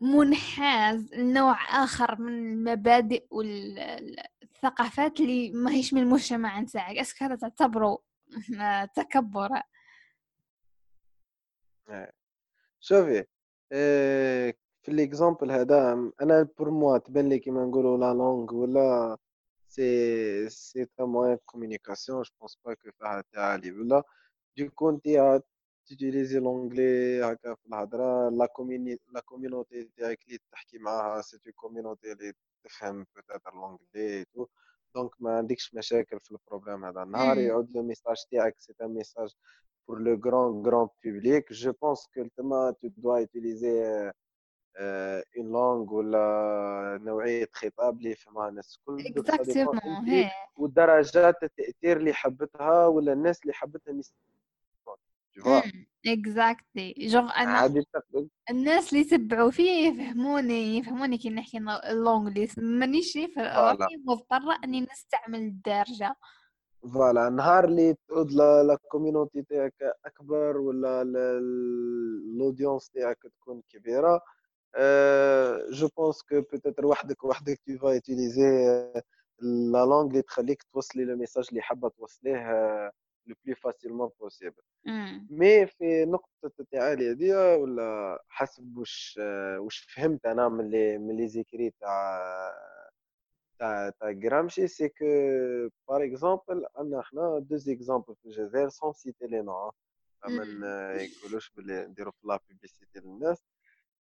منحاز لنوع آخر من المبادئ والثقافات اللي ما هيش من المجتمع نتاعك. est-ce que هذا تعتبره تكبر. إيه. شوفي إيه في ال exemple هذا أنا pour moi تبان لي كيما نقولوا la langue ولا c'est c'est un moyen de communication je pense pas que فيها تعالي ولا de quand t'utilises l'anglais هكا في الهضرة. la commu la community تاعك اللي تحكي معاها c'est une community اللي تفهم peut-être l'anglais tout donc ما عندكش مشاكل في ال problème هذا. النهار يعود le message تاعك. c'est un message pour le grand grand public. Je pense que تما tu dois utiliser une langue ولا نوعية خطاب اللي يفهمها الناس الكل. ودرجات التاثير اللي حبتها ولا الناس اللي حبتها exactly genre أنا الناس اللي يتبعوا فيه يفهموني يفهموني كي نحكي l'anglais مانيش مضطرة إني نستعمل الدارجة. voilà النهار اللي تعود la community تاعك أكبر ولا ال audience تاعك تكون كبيرة. je pense que peut-être وحدك وحدك tu vas la langue اللي تخليك توصلي le message اللي حابة توصليه. le plus facilement possible mais في نقطة التعالي هذه ولا حسب واش واش فهمت أنا من لي من les écrits تاع تاع تاع جرامشي c'est que par exemple عندنا حنا des exemples في الجزائر sans citer les noms ما يقولوش بلي نديرو في la publicité للناس.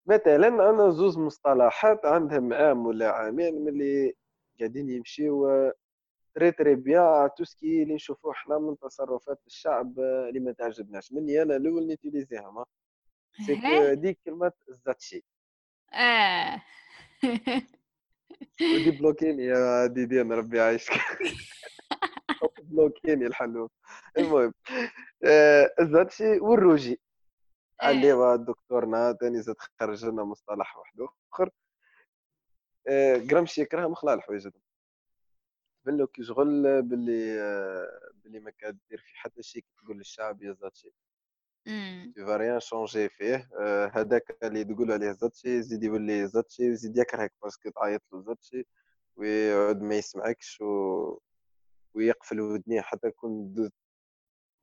مثلا أنا زوز مصطلحات عندهم عام ولا عامين ملي قاعدين يمشيو très très bien tout ce que اللي نشوفوه حنا من تصرفات الشعب اللي ما تعجبناش. مني أنا الأول نيتيليزيها ما سيك هذيك كلمة زاتشي آه. ودي بلوكيني يا ديدي أنا ربي يعيشك. بلوكيني الحلوف المهم الزاتشي والروجي. اللي هو دكتورنا ثاني زاد خرج لنا مصطلح واحد آخر. قرمشي يكره مخلع الحوايج بالو كي شغل باللي باللي ما كدير في حتى شيء تقول للشعب يا زاتشي tu vas rien changer فيه. هذاك اللي تقول عليه زاتشي يزيد يولي زاتشي ويزيد يكرهك parce que تعيط له زاتشي ويعود ما يسمعكش و... ويقفل ودنيه حتى يكون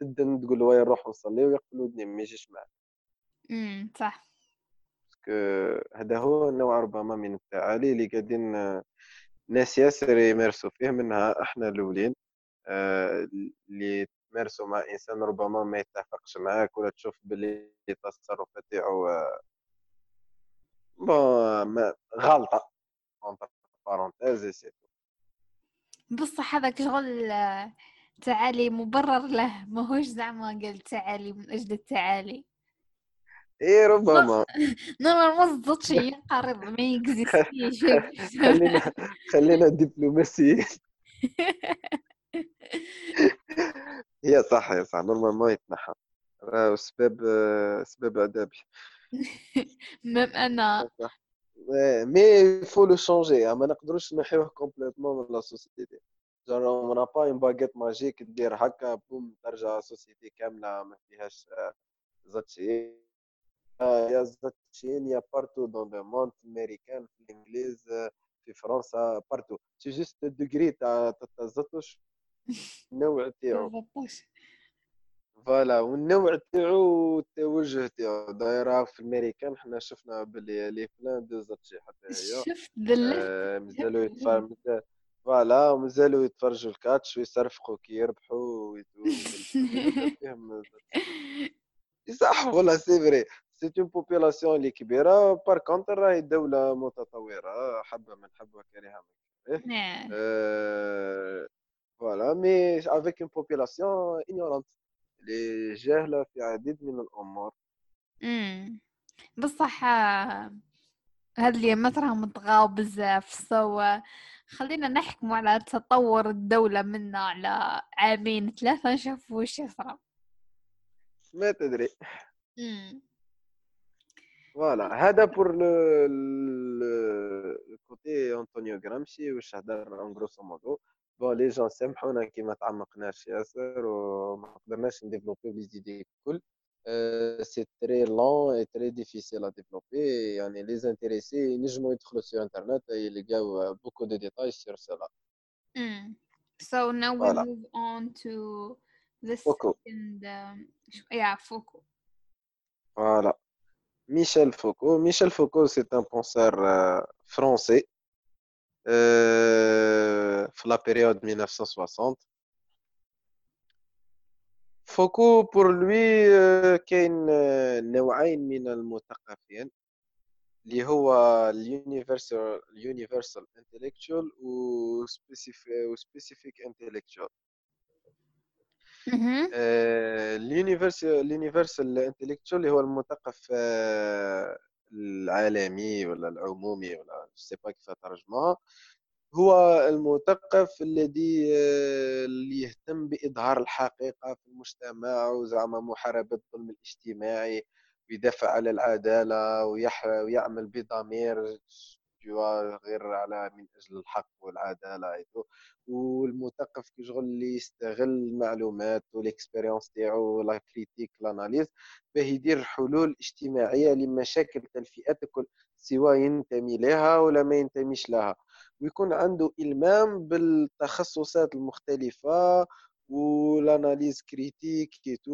تبدا تقول له نروح نصلي ويقفل ودنيه ما يجيش معك امم صح. هذا هو النوع ربما من التعالي اللي قاعدين ناس ياسر يمارسوا فيه منها إحنا الأولين آه، اللي تمارسوا مع إنسان ربما ما يتفقش معاك ولا تشوف باللي التصرفات تاعو bon غلطة parenthèses بصح هذاك شغل تعالي مبرر له ماهوش زعما قال تعالي من أجل التعالي. إيه ربما. normal ما صدقش ينقرض ما يكزيستيش خلينا خلينا دبلوماسيين هي صح هي صح. normal ما يتنحى. راهو سباب سباب عذابي ميم أنا. mais faut le changer ما نقدروش نحيوه complètement من la société genre on n'a pas une baguette magique دير هكا boum ترجع société كاملة ما فيهاش زاتشي y a زاتشين y a partout dans le monde امريكان في الإنجليز في فرنسا partout. c'est juste degré تاع التزطش النوع تاعو. voilà والنوع تاعو والتوجه تاعو. دايره في الامريكان حنا شفنا باللي les plans de زاتشي حتى هي. شفت مازالوا يتفرجوا voilà ومازالوا يتفرجوا ال catch ويصرفقوا كي يربحوا فيهم صح والله c'est vrai. c'est une population اللي كبيره par contre راهي دوله متطوره حبه من حبه كريهه من كره voilà mais avec une population ignorante اللي جاهله في عديد من الأمور امم بصح هاد اليامات راهم طغاو بزاف so خلينا نحكموا على تطور الدولة منا على عامين ثلاثة نشوفوا وش يصرى ما تدري امم voilà هذا pour le côté انطونيو غرامشي واش هضر en grosso modo bon les gens سامحونا كي ما تعمقناش ياسر وما قدرناش نديفلوبي les idées الكل c'est très long et très difficile à développer يعني les intéressés ينجموا يدخلوا sur internet يلقاو beaucoup de détails sur cela Mm. So now we Voilà. move on to the Foucault. second. Um, sh- yeah, Foucault. Voilà. Michel Foucault, c'est un penseur euh, français euh, في la période 1960. فوكو lui euh, كاين نوعين من المثقفين اللي هو اليونيفرسال اليونيفرسال انتلكتشوال و specific intellectual. ال universal ال universal intellectual اللي هو المثقف آه، العالمي ولا العمومي ولا sais pas كيف ترجمها هو المثقف الذي آه، اللي يهتم بإظهار الحقيقة في المجتمع وزعما محاربة الظلم الاجتماعي ويدافع على العدالة ويح ويعمل بضمير توا غير على من أجل الحق والعدالة et tout والمثقف كي شغل اللي يستغل المعلومات وال expérience تاعو و la critique l'analyse باه يدير حلول اجتماعية لمشاكل تاع الفئات الكل سواء ينتمي لها ولا ما ينتميش لها. ويكون عنده إلمام بالتخصصات المختلفة وال analyse critique et tout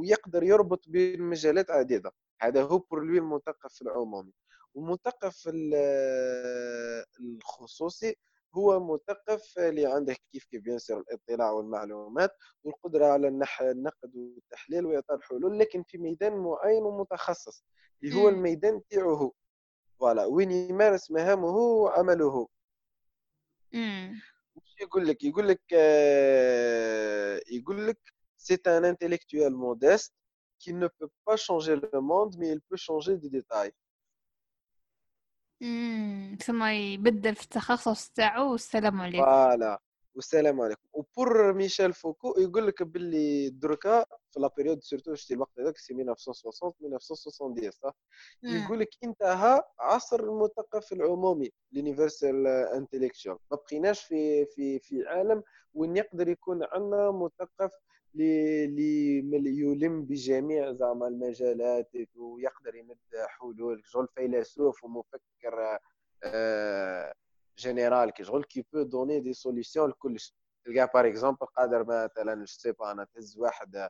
ويقدر يربط بين مجالات عديدة. هذا هو pour lui المثقف العمومي. والمثقف ال- الخصوصي هو مثقف اللي عنده كيف كيف bien sûr الاطلاع والمعلومات والقدرة على النقد والتحليل وإعطاء الحلول لكن في ميدان معين ومتخصص اللي هو. الميدان تاعه voilà وين يمارس مهامه وعمله. وش يقول لك يقول لك آه، يقول لك c'est un intellectuel modeste qui ne peut pas changer le monde mais il peut changer des détails Mm. ثم يبدل في التخصص تاعو والسلام عليكم. voilà والسلام عليكم و pour ميشيل فوكو يقول لك باللي دركا في la période surtout شتي الوقت هذاك c'est 1960 1970 صح. يقول لك انتهى عصر المثقف العمومي ال universal intellectual ما بقيناش في في في عالم وين يقدر يكون عندنا مثقف لي لي مل- يلم بجميع زعما المجالات ويقدر يمد حلول شغل فيلسوف ومفكر آه، général كي شغل qui peut donner des solutions لكلش. تلقى par exemple قادر مثلا je sais pas أنا تهز واحد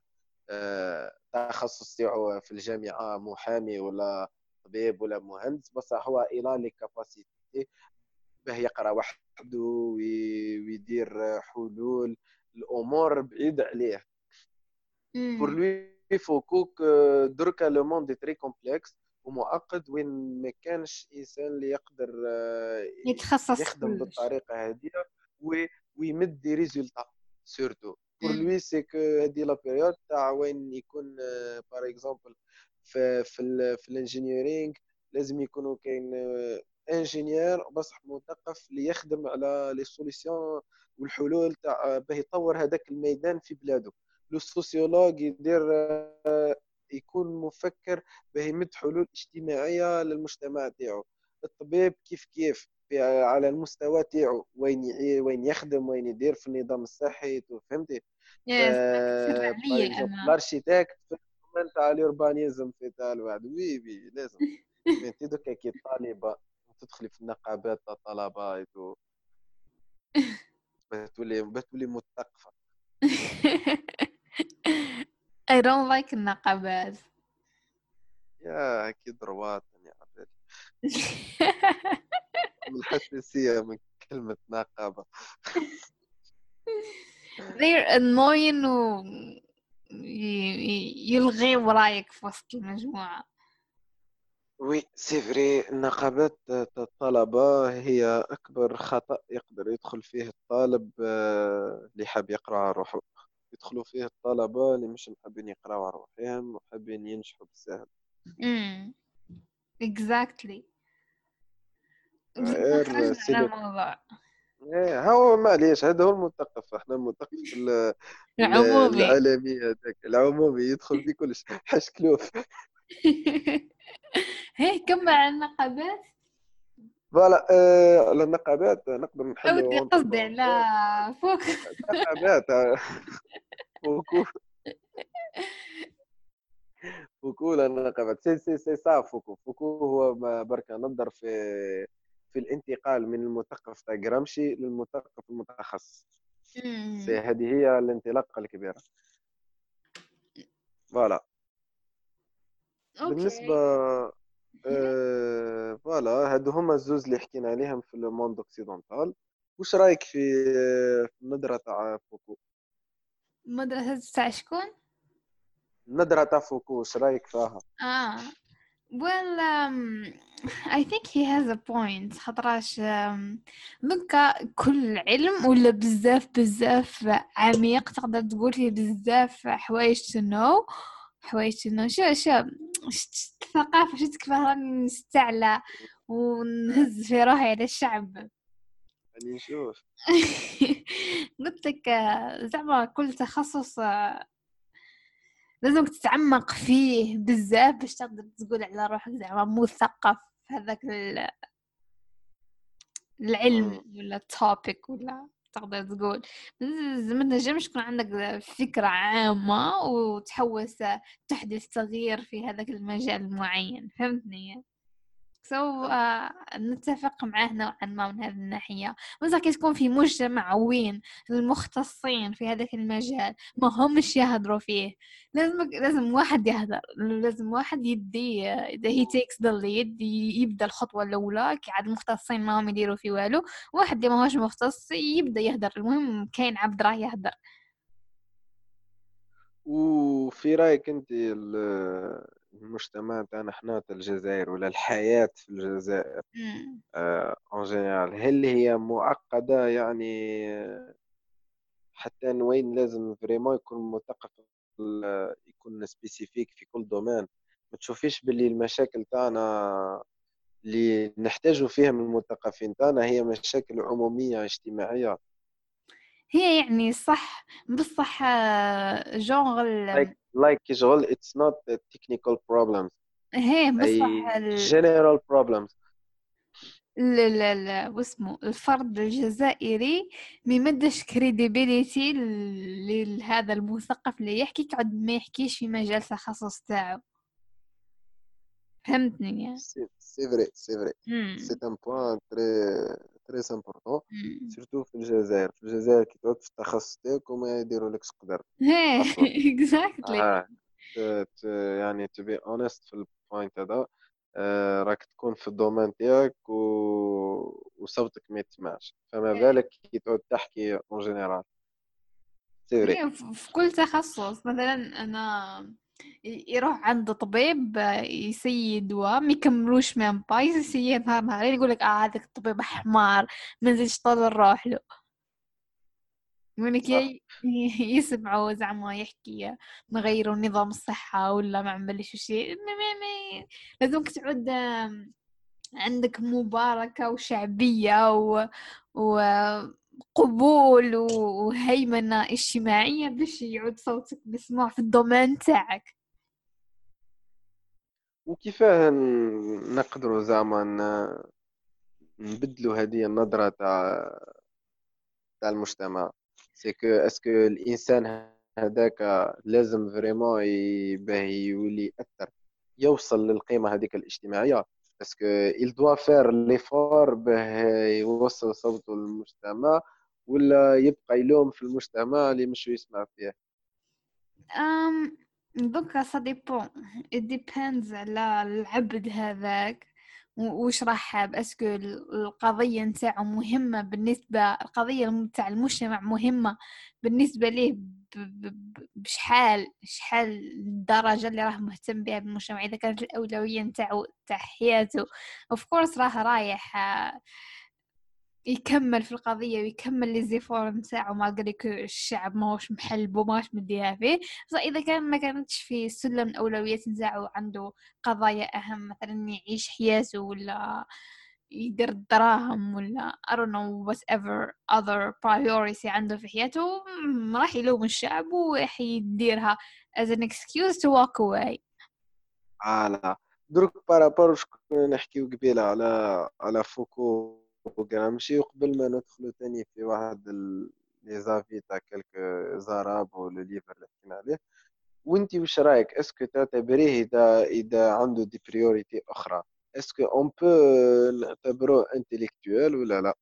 آه، تخصص تاعو في الجامعة محامي ولا طبيب ولا مهندس بصح هو il a les capacités باه يقرأ وحده وي- ويدير حلول. الأمور بعيد عليه. pour lui Foucault que درك le monde très complexe ومعقد وين ما كانش انسان اللي يقدر يتخصص يخدم كلش. بالطريقة هذه ويمد des résultats surtout pour lui c'est que هذه la période تاع وين يكون par exemple في في في ال engineering لازم يكونوا كاين ingénieur بصح مثقف اللي يخدم على les solutions والحلول تاع باه يطور هذاك الميدان في بلاده le sociologue يدير آه، يكون مفكر باه يمد حلول اجتماعية للمجتمع تاعو. الطبيب كيف كيف؟ في على المستوى تاعو. وين وين يخدم وين يدير في النظام الصحي فهمتي؟ أنا. ال architecte في ال domaine تاع ال urbanisme في تاع الواحد oui oui لازم. انت دوكا كي طالبة تدخلي في النقابات تاع الطلبه تولي باه تولي مثقفه I don't like النقابات. يا كي دروات يا عباد من الحساسيه من كلمة نقابة They're annoying و ي- ي- يلغيوا رايك في وسط المجموعة. oui c'est vrai النقابات تاع الطلبة هي أكبر خطأ يقدر يدخل فيه الطالب آه، اللي حاب يقرأ روحه يدخلوا فيه الطلبة اللي مش محبين يقراو على روحهم وحابين ينجحوا بالسهل على لو- الموضوع. إيه، هو معليش هذا هو المثقف إحنا المثقف ال- ال- العمومي. العالمي هذاك. العمومي يدخل في كلش. حش كلوف. هي كمل على النقابات. فوالا آه، على النقابات نقدر نحلوا ودي قصدي على فوق. نقابات آه، وكو فوكو لا نقبت. سي سي سي سا فوكو. فوكو هو بركة نظر في في الانتقال من المثقف تاع جرامشي للمثقف المتخصص. c'est هذه هي الانطلاقة الكبيرة. voilà. بالنسبة آه voilà هادو هما الزوز اللي حكينا عليهم في ال monde occidental. واش رأيك في النظرة تاع Foucault؟ مدرسة تاع شكون؟ النظرة تاع Foucault واش رأيك فيها؟ آه. Well um, I think he has a point. خاطراش دوكا كل علم ولا بزاف بزاف عميق تقدر تقول فيه بزاف حوايج تنو حوايج تنو شو شو الثقافة شو كيف نستعلى ونهز في روحي على الشعب. يعني نشوف. قلت لك زعما كل تخصص لازمك تتعمق فيه بزاف باش تقدر تقول على روحك زعما مثقف في هذاك العلم ولا ال topic ولا تقدر تقول. ما تنجمش تكون عندك فكرة عامة وتحوس تحدث تغيير في هذاك المجال المعين فهمتني؟ so uh, نتفق معاه نوعا ما من هذه الناحية. مثلا كي تكون في مجتمع وين المختصين في هذاك المجال ما همش يهضروا فيه. لازم لازم واحد يهدر لازم واحد يدي إذا he takes the lead يبدأ الخطوة الأولى كي عاد المختصين ما هم يديروا في والو. واحد اللي ما هوش مختص يبدأ يهدر المهم كاين عبد راه يهدر. وفي رأيك أنت المجتمع تاعنا حنا تاع الجزائر ولا الحياة في الجزائر en آه général هل هي معقدة؟ يعني حتى وين لازم vraiment يكون مثقف يكون spécifique في كل domaine ما تشوفيش باللي المشاكل تاعنا اللي نحتاجوا فيها من المثقفين تاعنا هي مشاكل عمومية اجتماعية. هي يعني صح بصح جونغ like, like شغل not a technical problems. هي بصح ال... general problems. لا لا لا واسمو الفرد الجزائري ما يمدش credibility لهذا المثقف اللي يحكي قعد ما يحكيش في مجال التخصص تاعو. فهمتني؟ يعني c'est vrai c'est vrai c'est un point très très important surtout في الجزائر. في الجزائر كي تعود في التخصص تاعك وما يديروا لك قدر exactly يعني to be honest في ال point هذا آه، راك تكون في ال domaine تاعك و... وصوتك ما يتسمعش. فما بالك كي تعود تحكي en général سي في كل تخصص. مثلا أنا يروح عند طبيب يسيد دواء ما يكملوش même pas يسيد نهار نهارين يقول لك آه هذاك الطبيب حمار ما نزيدش طول نروح له. من كي يسمعوا زعما يحكي نغيروا نظام الصحة ولا ما عملش شيء. لازمك تعود عندك مباركة وشعبية و... وقبول وهيمنة اجتماعية باش يعود صوتك مسموع في ال domaine تاعك. وكيفاه نقدروا زعما نبدلوا هذه النظرة تاع تاع المجتمع؟ c'est que est-ce que الانسان هذاك لازم vraiment باه يولي ياثر يوصل للقيمة هذيك الاجتماعية؟ est-ce que il doit faire l'effort باه يوصل صوته للمجتمع ولا يبقى يلوم في المجتمع اللي مش يسمع فيه؟ أم donc ça dépend على العبد هذاك. حاب est-ce que القضية نتاعو مهمة بالنسبة القضية نتاع المجتمع مهمة بالنسبة ليه بشحال شحال الدرجة اللي راه مهتم بها بالمجتمع؟ إذا كانت الأولوية نتاعو تاع حياته اوف كورس راه رايح يكمل في القضية ويكمل لي زيفور نتاعو ما قالك الشعب ماهوش محلبو ماهوش مديها فيه فإذا كان ما كانتش في سلم الأولويات نتاعو عنده قضايا أهم مثلا يعيش حياته ولا يدير الدراهم ولا I don't know whatever other priority عنده في حياته راح يلوم الشعب وراح يديرها as an excuse to walk away. آه لا. درك par rapport نحكيو قبيل على على فوكو. وغرامشي وقبل ما ندخلو تاني في واحد les avis تاع quelques arabes و le livre اللي حكينا عليه. وأنت وش رأيك؟ est-ce que تعتبريه إذا إذا عنده des priorités أخرى. est-ce que on peut نعتبروه intellectuel ولا لا؟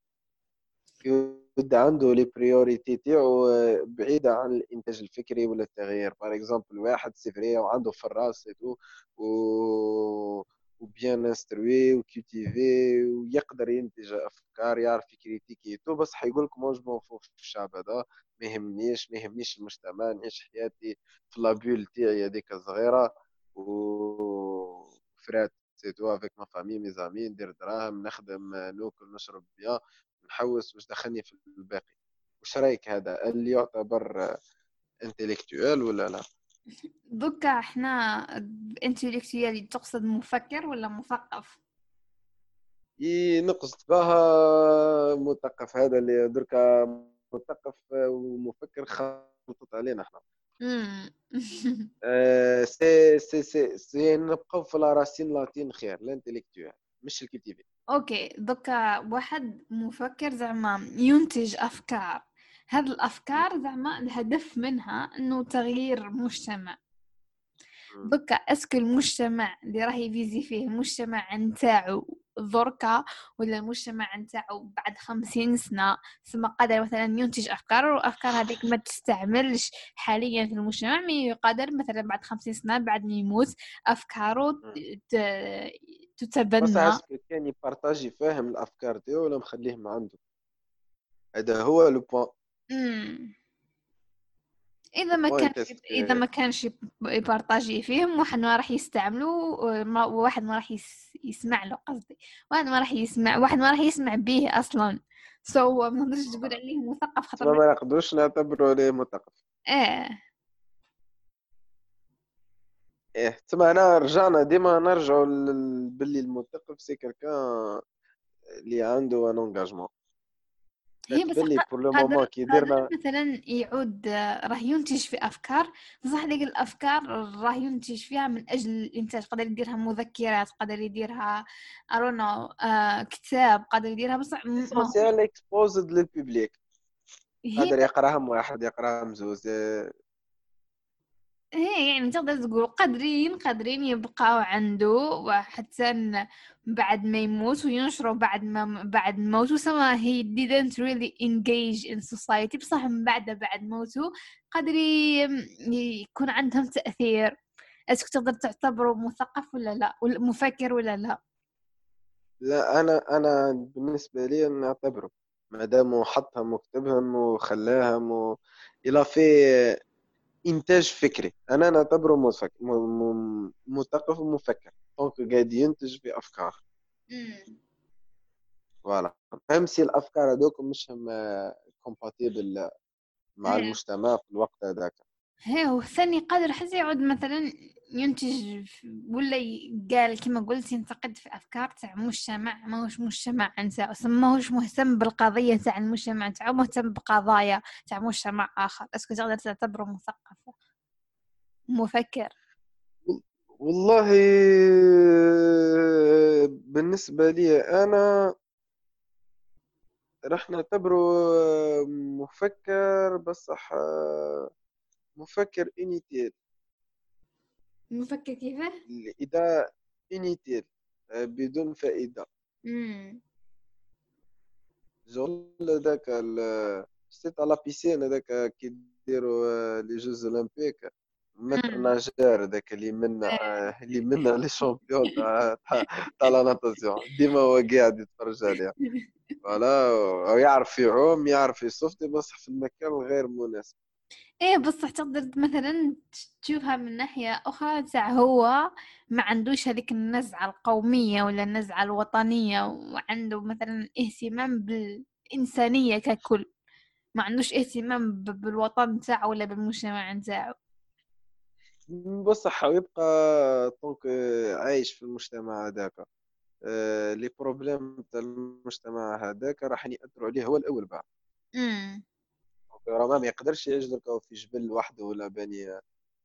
يبدا عنده les priorités تاعو بعيدة عن الإنتاج الفكري ولا التغيير. par exemple واحد c'est vrai وعنده في الراس و و bien instruit و cultivé ويقدر ينتج أفكار يعرف ي critiquer tout بس حيقول لك موج في الشعب هذا؟ ما يهمنيش ما يهمنيش المجتمع نعيش حياتي في la bulle تاعي هذيك الصغيرة. و فرات c'est tout avec ma famille mes amis ندير دراهم نخدم ناكل نشرب bien نحوس واش دخلني في الباقي. واش رأيك هذا؟ اللي يعتبر intellectuel ولا لا؟ donc إحنا intellectuel تقصد مفكر ولا مثقف؟ نقصد بها مثقف. هذا اللي دركا مثقف ومفكر خلطت علينا إحنا آه سي سي سي سي نبقاو في racine latine خير ال intellectuel مش الكتيبي. okay donc واحد مفكر زعما ينتج أفكار. هذه الأفكار زعما الهدف منها إنه تغيير مجتمع. donc est-ce que المجتمع اللي راه ي viser فيه المجتمع نتاعو ذركا ولا المجتمع نتاعو بعد خمسين سنة ثم قادر مثلا ينتج أفكار والأفكار هذيك ما تستعملش حاليا في المجتمع mais يقدر مثلا بعد خمسين سنة بعد ما يموت أفكاره تتبنى. كان يبارطاجي فاهم الأفكار ديالو ولا مخليه ما عنده؟ هذا هو لو بوان. إذا ما كان إذا ما كانش يبارطاجي فيهم واحد ما راح يستعمله وواحد ما راح يسمع له قصدي. واحد ما راح يسمع واحد ما راح يسمع به أصلا. سو so, ما نقدرش تقول عليه مثقف خطر ما نقدرش نعتبره عليه مثقف. إيه. إيه تما أنا رجعنا ديما نرجعوا باللي المثقف c'est quelqu'un اللي عنده un engagement هي c'est pourquoi درنا مثلا يعود راه ينتج في أفكار. بصح ديك الأفكار راه ينتج فيها من أجل الإنتاج. قدر يديرها مذكرات قدر يديرها ارونو آه كتاب قدر يديرها بصح social exposed لل public قدر يقراهم واحد يقراهم زوز إيه يعني تقدر تقول قادرين قادرين يبقاو عنده وحتى بعد ما يموت وينشروا بعد ما بعد موته سما he didn't really engage in society. بصح من بعد بعد موته قادر يكون عندهم تأثير. est-ce que تقدر تعتبره مثقف ولا لا؟ مفكر ولا لا؟ لا أنا أنا بالنسبة لي نعتبره ما دام حطهم وكتبهم وخلاهم و... إلى في إنتاج فكري. أنا نعتبره مثقف ومفكر donc قاعد ينتج بأفكار. voilà. même si الأفكار هذوك مش هم compatible مع المجتمع في الوقت هذاك. هي والثاني قادر حتى يعود مثلا ينتج ولا قال كما قلت ينتقد في أفكار تاع مجتمع ماهوش مجتمع نتاعو ماهوش مهتم بالقضية تاع المجتمع نتاعو مهتم بقضايا تاع مجتمع آخر. أسكو تقدر تعتبره مثقف مفكر. والله بالنسبة لي أنا راح نعتبره مفكر بصح مفكر inutile مفكر كيفاه؟ إذا inutile بدون فائدة. امم زول هذاك c'est تاع la piscine هذاك كي ديروا les jeux olympiques. maître-nageur ذاك اللي منا إيه. اللي منا les champions. تاع تاع la natation. ديما هو قاعد يتفرج عليها. voilà ويعرف يعوم يعرف يصفطي بصح في المكان الغير مناسب. إيه بصح تقدر مثلا تشوفها من ناحية أخرى تاع هو ما عندوش هذيك النزعة القومية ولا النزعة الوطنية وعنده مثلا اهتمام بالإنسانية ككل. ما عندوش اهتمام بالوطن تاعه ولا بالمجتمع تاعه. بصح ويبقى طونك عايش في المجتمع هذاك. آه، les problèmes تاع المجتمع هذاك راح يأثروا عليه هو الأول بعد. راه ما يقدرش دركا في جبل وحده ولا باني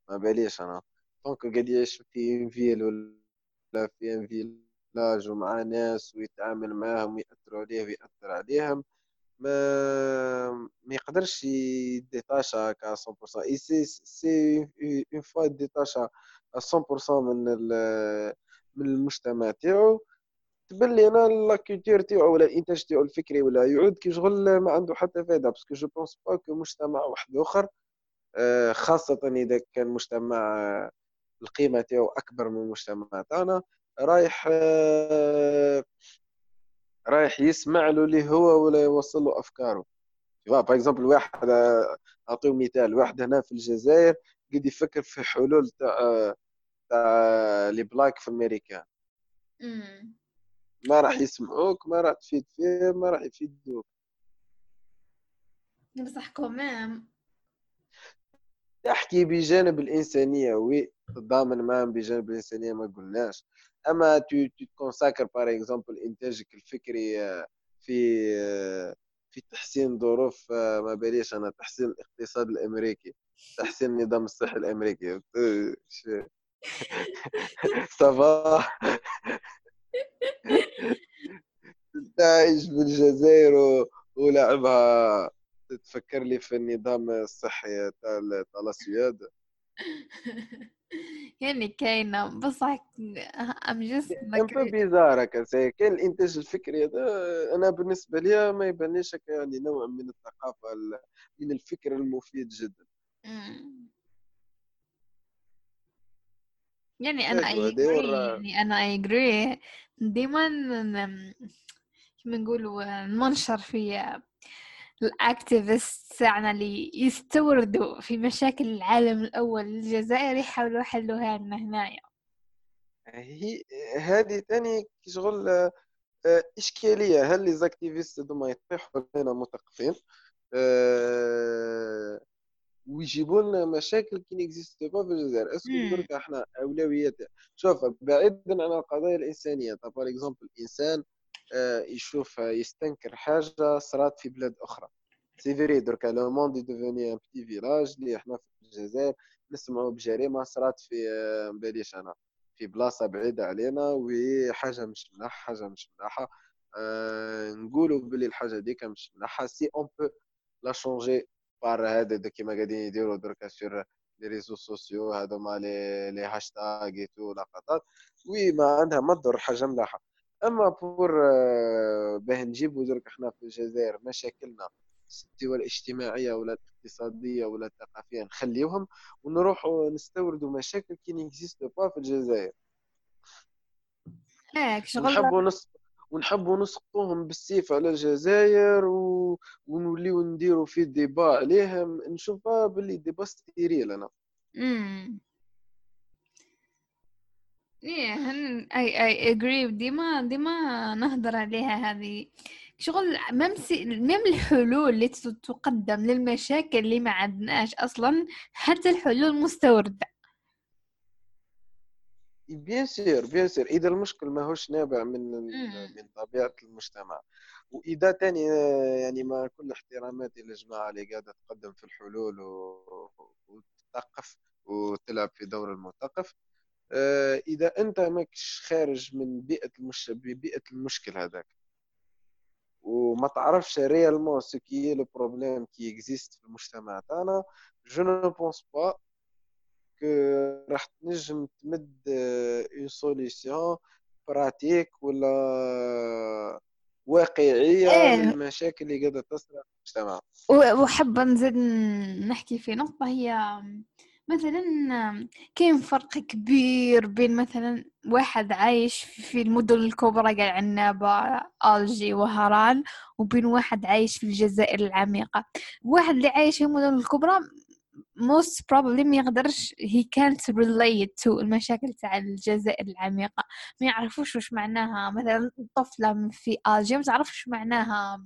ما باليش أنا. donc قاعد يعيش في ville ولا في village ومع ناس ويتعامل معاهم ويأثروا عليه ويأثر عليهم ما ما يقدرش ي détacher هكا 100% et si si une fois détaché 100% من من المجتمع تاعو. تبان لي أنا la culture تاعو ولا الانتاج تاعو الفكري ولا يعود كي شغل ما عنده حتى فائده parce que je pense pas que مجتمع واحد آخر آه، خاصة إذا كان مجتمع آه، القيمة تاعو أكبر من المجتمع تاعنا رايح آه، رايح يسمع له اللي هو ولا يوصل له أفكاره. par exemple واحد أعطيه مثال واحد هنا في الجزائر قد يفكر في حلول تاع تاع les Blacks في أمريكا. ما راح يسمعوك ما راح تفيد فيه ما راح يفيدوك. بصح quand même تحكي بجانب الإنسانية ويتضامن معهم بجانب الإنسانية ما قلناش. أما tu ت consacrer par exemple إنتاجك الفكري آه، في آه، في تحسين ظروف آه، ما باليش أنا تحسين الاقتصاد الأمريكي تحسين النظام الصحي الأمريكي. سافا تعيش بالجزائر ولعبها. تفكر لي في النظام الصحي تاع السويد يعني كاينة بصح أم juste un bizarre هكا كاين. الإنتاج الفكري هذا أنا بالنسبة لي ما يبانليش يعني نوع من الثقافة من الفكر المفيد جدا. يعني أنا اي يعني أنا اي ديما كما نقولوا ننشر في ال activistes تاعنا اللي يستوردوا في مشاكل العالم الأول الجزائر يحاولوا يحلوها لنا هنايا. هي هذه ثاني شغل آه، إشكالية. هل les activistes هذوما يطيحوا لنا مثقفين أه ويجيبوا لنا مشاكل qui n'existent pas في الجزائر. est-ce que درك إحنا أولويات. شوف بعيدا عن القضايا الإنسانية par exemple الانسان آه، يشوف يستنكر حاجة صارت في بلاد أخرى. c'est vrai دركا le monde devenu un petit village اللي إحنا في الجزائر نسمعوا بجريمة صارت في آه، مباليش أنا. في بلاصة بعيدة علينا وهي حاجة مش ملاحه حاجة مش ملاحه أه نقولوا بلي الحاجة ديك مش ملاحه si on peut la changer par هذا كيما قاعدين يديروا دركا sur les réseaux sociaux هذوما les les hashtags tout لقطات oui ما عندها ما تضر حاجة ملاحه mais pourquoi نجيبو درك إحنا في الجزائر مشاكلنا سواء الاجتماعيه ولا الاقتصاديه ولا الثقافيه نخليوهم ونروحوا نستوردوا مشاكل qui n'existent pas في الجزائر هيك شغل ونحبوا نص ونحبوا نسقطوهم بالسيف على الجزائر و... ونوليو نديروا في débat عليهم. نشوفها باللي débat stérile أنا. امم إيه اي اي اجري ديما ديما نهضر عليها هذه. شغل ممسي مم الحلول اللي تقدم للمشاكل اللي ما عندناش أصلا حتى الحلول مستوردة. بيان سير بيان سير إذا المشكل ماهوش نابع من من طبيعة المجتمع. وإذا تاني يعني مع كل احتراماتي للجماعه اللي قاعدة تقدم في الحلول وتثقف وتلعب في دور المثقف آه، إذا أنت ماكش خارج من بيئة المش... بيئه المشكل هذاك. وما تعرفش réellement c'est quoi le problème qui existe في المجتمع تاعنا je ne pense pas راح تنجم تمد une solution pratique ولا واقعية إيه. للمشاكل اللي قاعدة تصرى في المجتمع وحابه نزيد نحكي في نقطة هي مثلا كاين فرق كبير بين مثلا واحد عايش في المدن الكبرى قال عنابة ألجي وهران وبين واحد عايش في الجزائر العميقة واحد اللي عايش في المدن الكبرى most probably ما يقدرش he can't relate to المشاكل تاع الجزائر العميقة. ما يعرفوش وش معناها. مثلا طفلة في ألجي ما تعرفش معناها.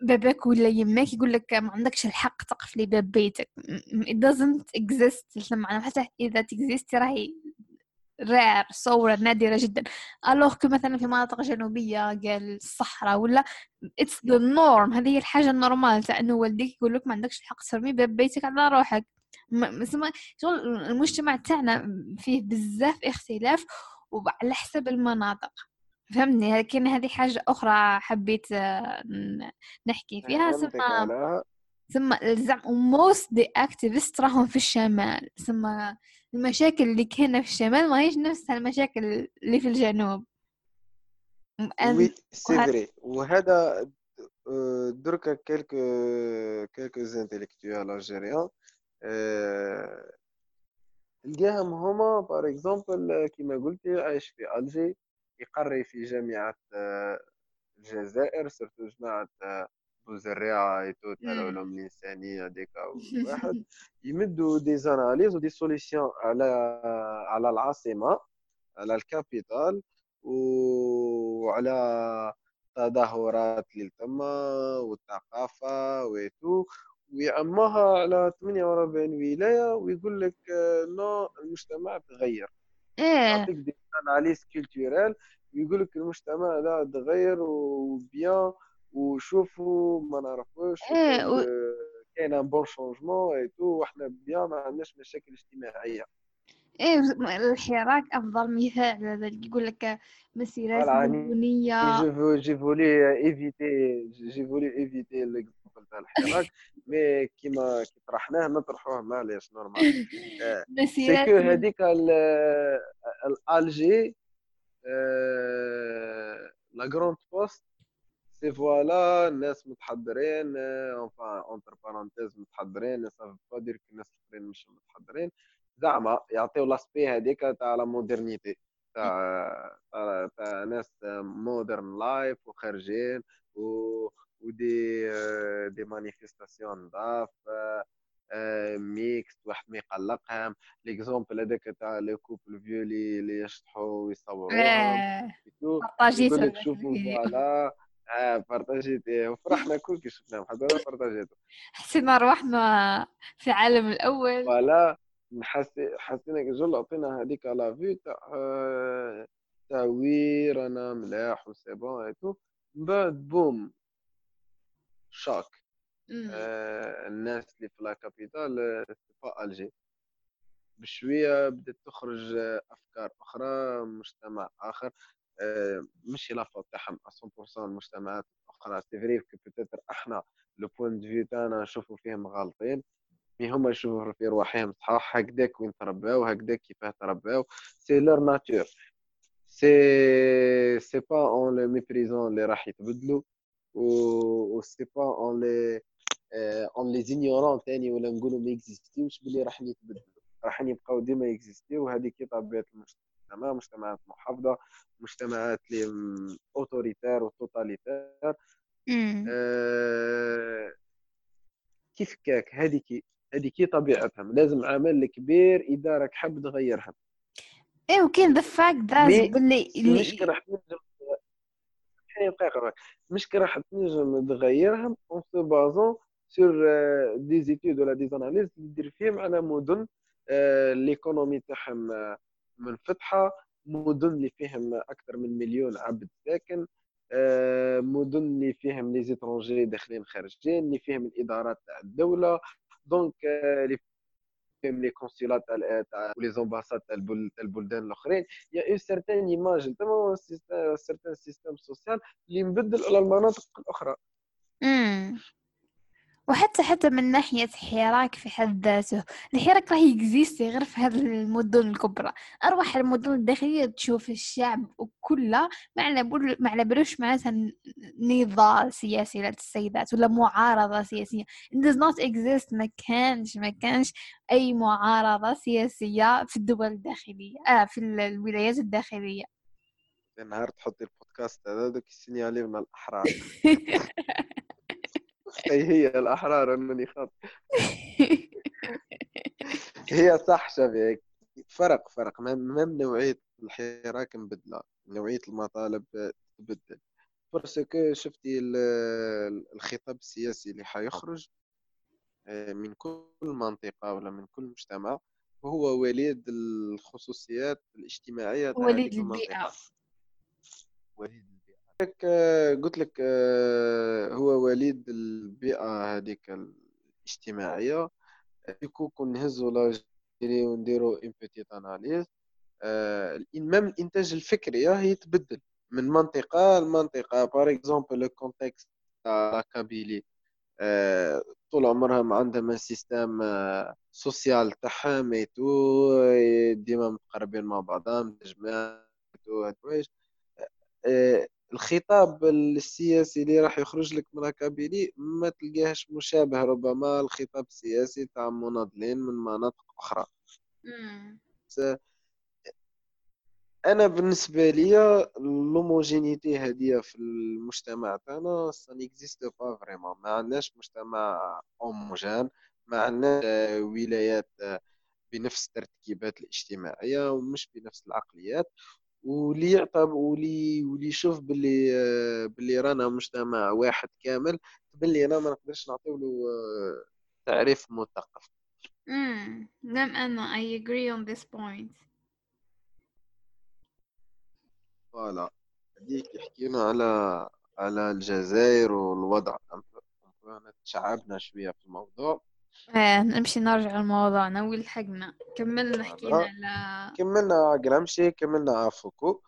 باباك ولا يماك يقول لك ما عندكش الحق تقفلي باب بيتك. It doesn't exist. حتى إذا تكزيست راهي رير صورة نادرة جدا. alors que مثلا في مناطق جنوبية قال الصحراء ولا it's the norm هذه هي الحاجة ال normal. تاع انه والديك يقول لك ما عندكش الحق ترمي باب بيتك على روحك. شغل المجتمع تاعنا فيه بزاف اختلاف وعلى حسب المناطق. فهمني لكن هذه حاجة أخرى حبيت آه، نحكي فيها. ثم ثم زعما most des activistes راهم في الشمال. ثم المشاكل اللي كاينة في الشمال ما هيش نفس المشاكل اللي في الجنوب. وي سي وهذا آه، دركا quelques quelques intellectuels algériens. تلقاهم هما par exemple كيما قلتي عايش في ألجي يقري في جامعة آه، الجزائر surtout جماعة آه، بوزريعة et tout تاع العلوم الإنسانية ديكا واحد. يمدوا des analyses و des solutions على على العاصمة على ال capitale وعلى تدهورات اللي تما والثقافة et tout. ويعمها على 48 ولاية ويقول لك non المجتمع تغير. إيه. يعطيك des analyses culturelles ويقول لك المجتمع لا تغير و bien وشوفوا ما نعرفوش إيه و... كاين un bon changement et tout وحنا bien ما عندناش مشاكل اجتماعية. إيه الحراك أفضل مثال يقول لك مسيرات مدنية. j'ai voulu éviter j'ai voulu éviter l'exemple تاع الحراك mais كيما كي طرحناه نطرحوه معليش normal مسيرات c'est que هذيك الألجي la Grande Poste c'est voilà الناس متحضرين enfin entre parenthèses متحضرين ça veut pas dire الناس الاخرين مش متحضرين. زعما يعطيو l'aspect هذيك تاع la modernité تاع تاع ناس modern life وخارجين و و des des manifestations نضاف mixtes واحد ما يقلقهم. l'exemple هذاك تاع les couples vieux اللي يشطحوا ويصوروهم. بارطاجيتو شوفوا voilà آه بارطاجيتي وفرحنا كل كي شفناهم حتى بارطاجيتو حسينا روحنا في العالم الأول. voilà حسينا جل عطينا هذيك la vie تاع تاع oui رانا ملاح و c'est bon et tout من بعد boum chaque آه الناس اللي في la capitale pas Alger. بشوية بدات تخرج أفكار أخرى مجتمع آخر. آه مش la faute تاعهم 100% المجتمعات الاخرى c'est vrai peut-être إحنا le point de vue تاعنا نشوفوا فيهم غالطين mais هما يشوفوا في رواحهم صحاح هكذاك وين ترباو هكذاك كيفاه ترباو c'est leur nature c'est c'est pas en les méprisant اللي راح يتبدلوا و c'est pas en les en les ignorant ثاني ولا نقولوا ما اكزيستيوش باللي راح يتبدلوا راح يبقاو ديما اكزيستيو وهذه كي طبيعة المجتمع. مجتمعات محافظة مجتمعات اللي autoritaires و totalitaires آه كيف كاك؟ هذيك هذه كي طبيعتهم لازم عمل كبير إذا راك حاب تغيرها. إيه وكاين the fact that باللي مش راح تنجم مش راح تنجم تغيرها en se basant sur des études ولا des analyses اللي دير فيهم على مدن آه، l'économie تاعهم آه، منفتحه مدن اللي فيهم أكثر من مليون عبد ساكن آه، مدن اللي فيهم les étrangers داخلين خارجين اللي فيهم الإدارات تاع الدولة. donc لي فيهم les consulats تاع و les ambassades تاع البلدان الأخرين. y a une certaine image تما certain système social اللي مبدل على المناطق الأخرى. وحتى حتى من ناحية حراك في حد ذاته الحراك راه ي existe ي غير في هذه المدن الكبرى. أروح المدن الداخلية تشوف الشعب كله ما على ما على بالوش معناتها نضال سياسي للسيدات ولا معارضة سياسية. It does not exist ما كانش ما كانش أي معارضة سياسية في الدول الداخلية آه في الولايات الداخلية. نهار تحطي البودكاست هذا دوك ال signaler من الأحرار أي هي الأحرار انني خاطئ هي صح شبيك فرق فرق. مهم نوعيه الحراك مبدله نوعية المطالب تبدل. parce que شفتي الخطاب السياسي اللي حيخرج آه، من كل منطقة ولا من كل مجتمع وهو وليد الخصوصيات الاجتماعية وليد البيئة. وليد لك آه، قلت لك آه، هو وليد البيئة هذيك الاجتماعية. ديكو كون نهزو لاجيري ونديرو ان بيتيت اناليز ميم الإنتاج الفكري راه يتبدل من منطقة لمنطقة. par exemple le contexte تاع Kabylie آه، طول عمرهم عندهم système social تاعهم ايتو ديما متقربين مع بعضهم تجمع آه، الخطاب السياسي اللي راح يخرج لك من Kabylie ما تلقاهش مشابه ربما الخطاب السياسي تاع مناضلين من مناطق أخرى. أنا بالنسبة لي l'homogénéité هذه في المجتمع تاعنا ça n'existe pas vraiment ما عندناش مجتمع homogène ما عندناش ولايات بنفس الترتيبات الاجتماعية ومش بنفس العقليات. واللي يعطب واللي واللي يشوف باللي باللي رانا مجتمع واحد كامل باللي أنا ما نقدرش نعطيو له تعريف مثقف امم نعم أنا I agree on this point. voilà. هذيك يحكينا على على الجزائر والوضع. تشعبنا شوية في الموضوع. إيه نمشي نرجع لموضوعنا وين لحقنا. كملنا حكينا على كملنا جرامشي كملنا على فوكو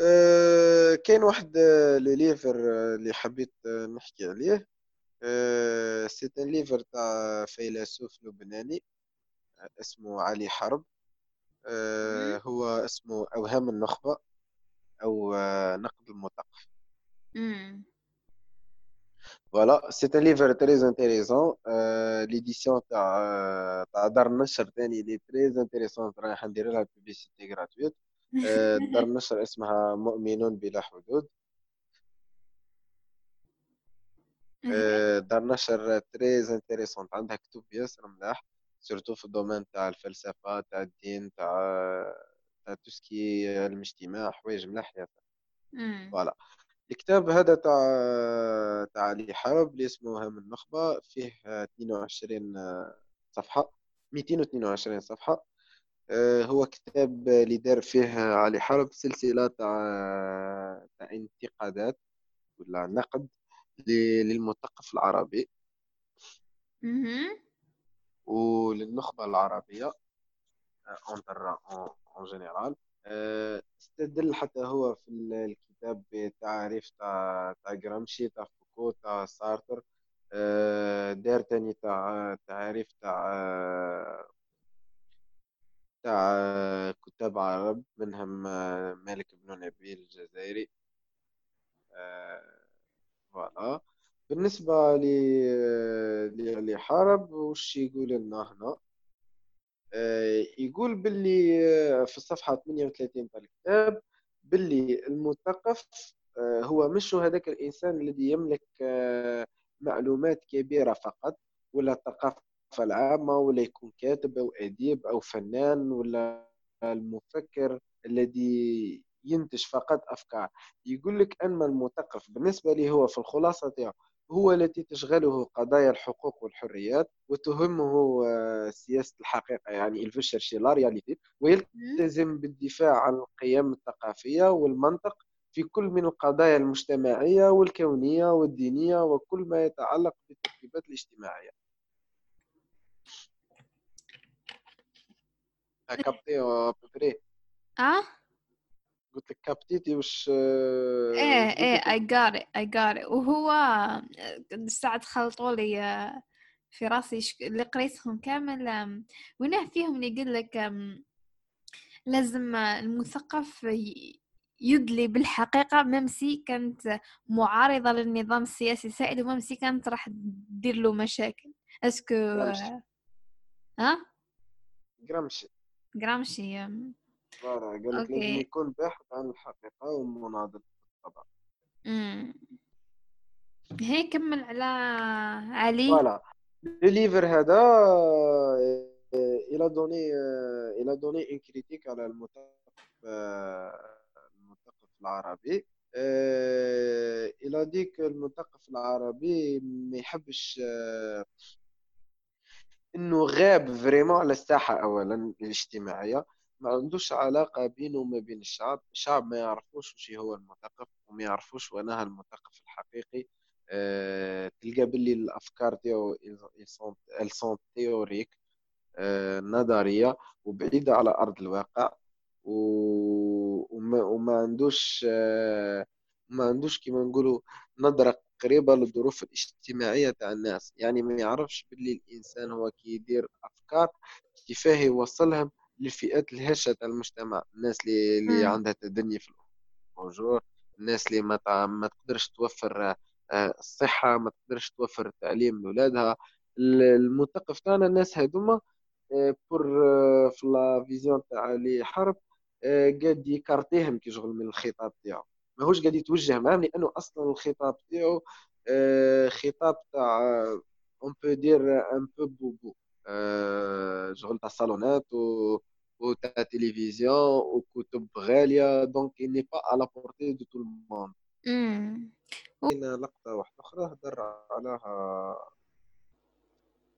أه كاين واحد les livres اللي حبيت نحكي عليه. أه c'est un livre تاع فيلسوف لبناني اسمه علي حرب. أه هو اسمه أوهام النخبة أو نقد المثقف. voilà c'est un livre très intéressant l'édition تاع تاع دار النشر ثاني لي très intéressante رايح ندير لها publicité gratuite دار النشر اسمها مؤمنون بلا حدود دار نشر très intéressante عندها كتب ياسر ملاح surtout في ال domaine تاع الفلسفه تاع الدين تاع tout ce qui est الاجتماع حوايج ملاح ياسر voilà الكتاب هذا تاع تاع علي حرب اللي اسمه أوهام النخبة فيه 22 صفحة 222 صفحة. آه، هو كتاب اللي دار فيه علي حرب سلسلة تاع تاع انتقادات ولا نقد للمثقف العربي. وللنخبة العربية اون جينيرال آه، استدل حتى هو في الكتاب بتعريف تاع تاع جرامشي تاع فوكو تاع سارتر. آه، دار تاني تاع تعريف تاع تاع كتاب عرب منهم مالك بن نبيل الجزائري. فوالا. بالنسبة لي حارب وش يقول لنا هنا؟ آه، يقول باللي آه، في الصفحة 38 تاع الكتاب باللي المثقف آه، هو مش هذاك الإنسان الذي يملك معلومات كبيرة فقط ولا الثقافة العامة ولا يكون كاتب أو أديب أو فنان ولا المفكر الذي ينتج فقط أفكار. يقول لك أن المثقف بالنسبة لي هو في الخلاصة تاعو. هو التي تشغله قضايا الحقوق والحريات وتهمه آه، سياسة الحقيقة يعني الفشر لا رياليتي ويلتزم بالدفاع عن القيم الثقافية والمنطق في كل من القضايا المجتمعية والكونية والدينية وكل ما يتعلق بالترتيبات الاجتماعية. كابتي أه؟ قلت لك كابتيتي وش إيه إيه I got it I got it. وهو ساعة خلطوا لي في راسي اللي قريتهم كامل وينه فيهم اللي يقول لك لازم المثقف يدلي بالحقيقة. ممسي كانت معارضة للنظام السياسي السائد وممسي كانت راح تدير له مشاكل. est-ce que ها جرامشي جرامشي voilà قال لك لازم يكون باحث عن الحقيقة ومناضل بالطبع هي كمل على علي. voilà. ال livre هذا il a donné il a donné une critique على المثقف المثقف العربي. il a dit que المثقف العربي ما يحبش إنه غاب vraiment على الساحة اولا الاجتماعية. ما عندوش علاقة بينه وما بين الشعب. الشعب ما يعرفوش وش هو المثقف وما يعرفوش وينها المثقف الحقيقي. أه تلقى باللي الأفكار تاعو sont théoriques أه نظرية وبعيدة على أرض الواقع. وما, وما عندوش آه، ما عندوش كيما نقولوا نظرة قريبة للظروف الاجتماعية تاع الناس. يعني ما يعرفش باللي الإنسان هو كي يدير أفكار كيفاه يوصلهم للفئات الهشة تاع المجتمع الناس اللي, اللي عندها تدني في الأجور الناس اللي ما, ما تقدرش توفر آه، الصحة ما تقدرش توفر التعليم لأولادها المثقف تاعنا الناس هذوما pour آه، في la vision تاع علي حرب آه، قاعد يكارتيهم كي شغل من الخطاب تاعو. ماهوش قاعد يتوجه معاهم لأنه أصلا الخطاب تاعو خطاب تاع on peut dire un peu bobo شغل تاع صالونات و وتاع تلفزيون وكتب غاليه donc n'est pas à la portée de tout le monde هنا لقطة واحدة أخرى هدر عليها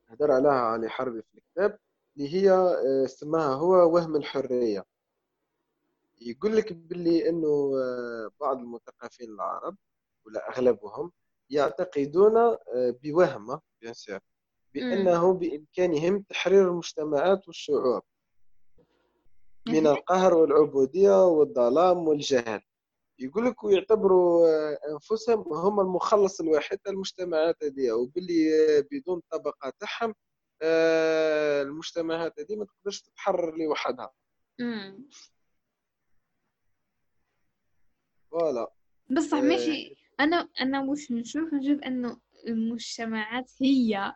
هدر عليها علي حرب في الكتاب اللي هي سماها هو وهم الحرية يقول لك باللي انه بعض المثقفين العرب ولا اغلبهم يعتقدون آه، بوهم بيان بانه بامكانهم تحرير المجتمعات والشعوب من القهر والعبودية والظلام والجهل. يقول لك ويعتبروا أنفسهم هم المخلص الوحيد للمجتمعات هذه وباللي بدون الطبقه تاعهم المجتمعات هذه ما تقدرش تتحرر لوحدها. فوالا. بصح ماشي. أنا أنا مش نشوف نشوف إنه المجتمعات هي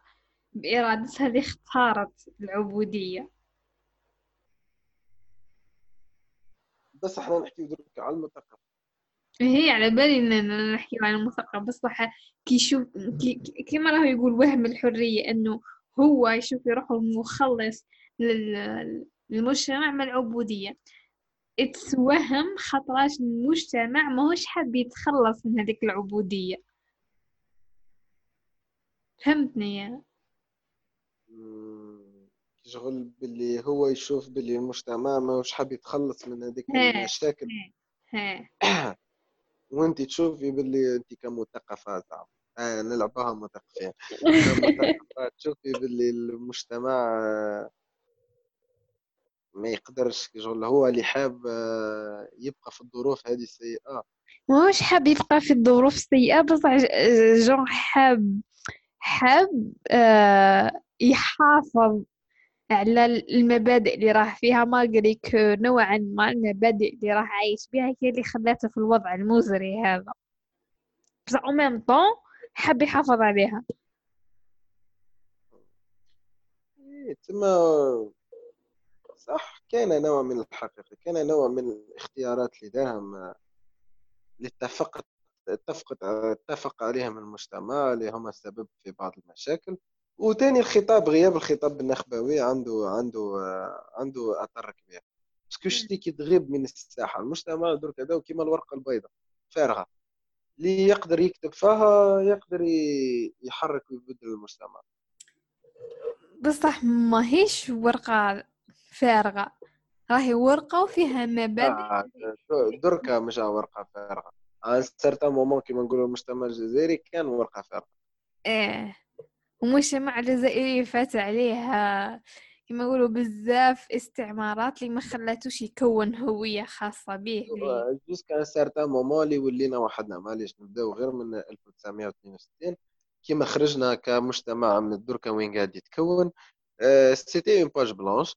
بإرادتها اللي اختارت العبودية. بس إحنا نحكي درك على المثقف. هي على بالي إن نحكي عن المثقف بصح كي يشوف كي كيما راهو يقول وهم الحرية إنه هو يشوف روحه مخلص للمجتمع من العبودية. اتوهم خطراش المجتمع ماهوش حاب يتخلص من هذيك العبودية. فهمتني؟ يا شغل باللي هو يشوف باللي المجتمع ماهوش حاب يتخلص من هذيك المشاكل. وانت تشوفي باللي انت كمثقفة زعما. آه نلعبها مثقفين. تشوفي باللي المجتمع ما يقدرش شغل هو اللي حاب آه، يبقى في الظروف هذه السيئة. مش حاب يبقى في الظروف السيئة؟ بصح جون حاب حاب آه، يحافظ على المبادئ اللي راه فيها. ماغري نوعا ما المبادئ اللي راه عايش بها هي اللي خلاته في الوضع المزري هذا. بصح au même temps حاب يحافظ عليها. إيه، تما صح كان نوع من الحقيقة كان نوع من الاختيارات اللي داهم اللي اتفقت اتفق عليهم المجتمع اللي هم السبب في بعض المشاكل. وثاني الخطاب غياب الخطاب النخبوي عنده عنده عنده أثر كبير. parce que شتي كي تغيب من الساحة. المجتمع درك هذا كيما الورقة البيضاء فارغة. اللي يقدر يكتب فيها يقدر يحرك ويبدل المجتمع. بصح ماهيش ورقة فارغة. راهي ورقة وفيها مبادئ. آه دركا مش ورقة فارغة. عن سارتان مومون كيما نقولوا المجتمع الجزائري كان ورقة فارغة. إيه. ومجتمع الجزائري فات عليه كما يقولوا بزاف استعمارات اللي ما خلاتوش يكون هوية خاصة به jusqu'à un certain moment اللي ولينا وحدنا معليش نبداو غير من 1962 كيما خرجنا كمجتمع من الدركا وين قاعد يتكون. c'était une page blanche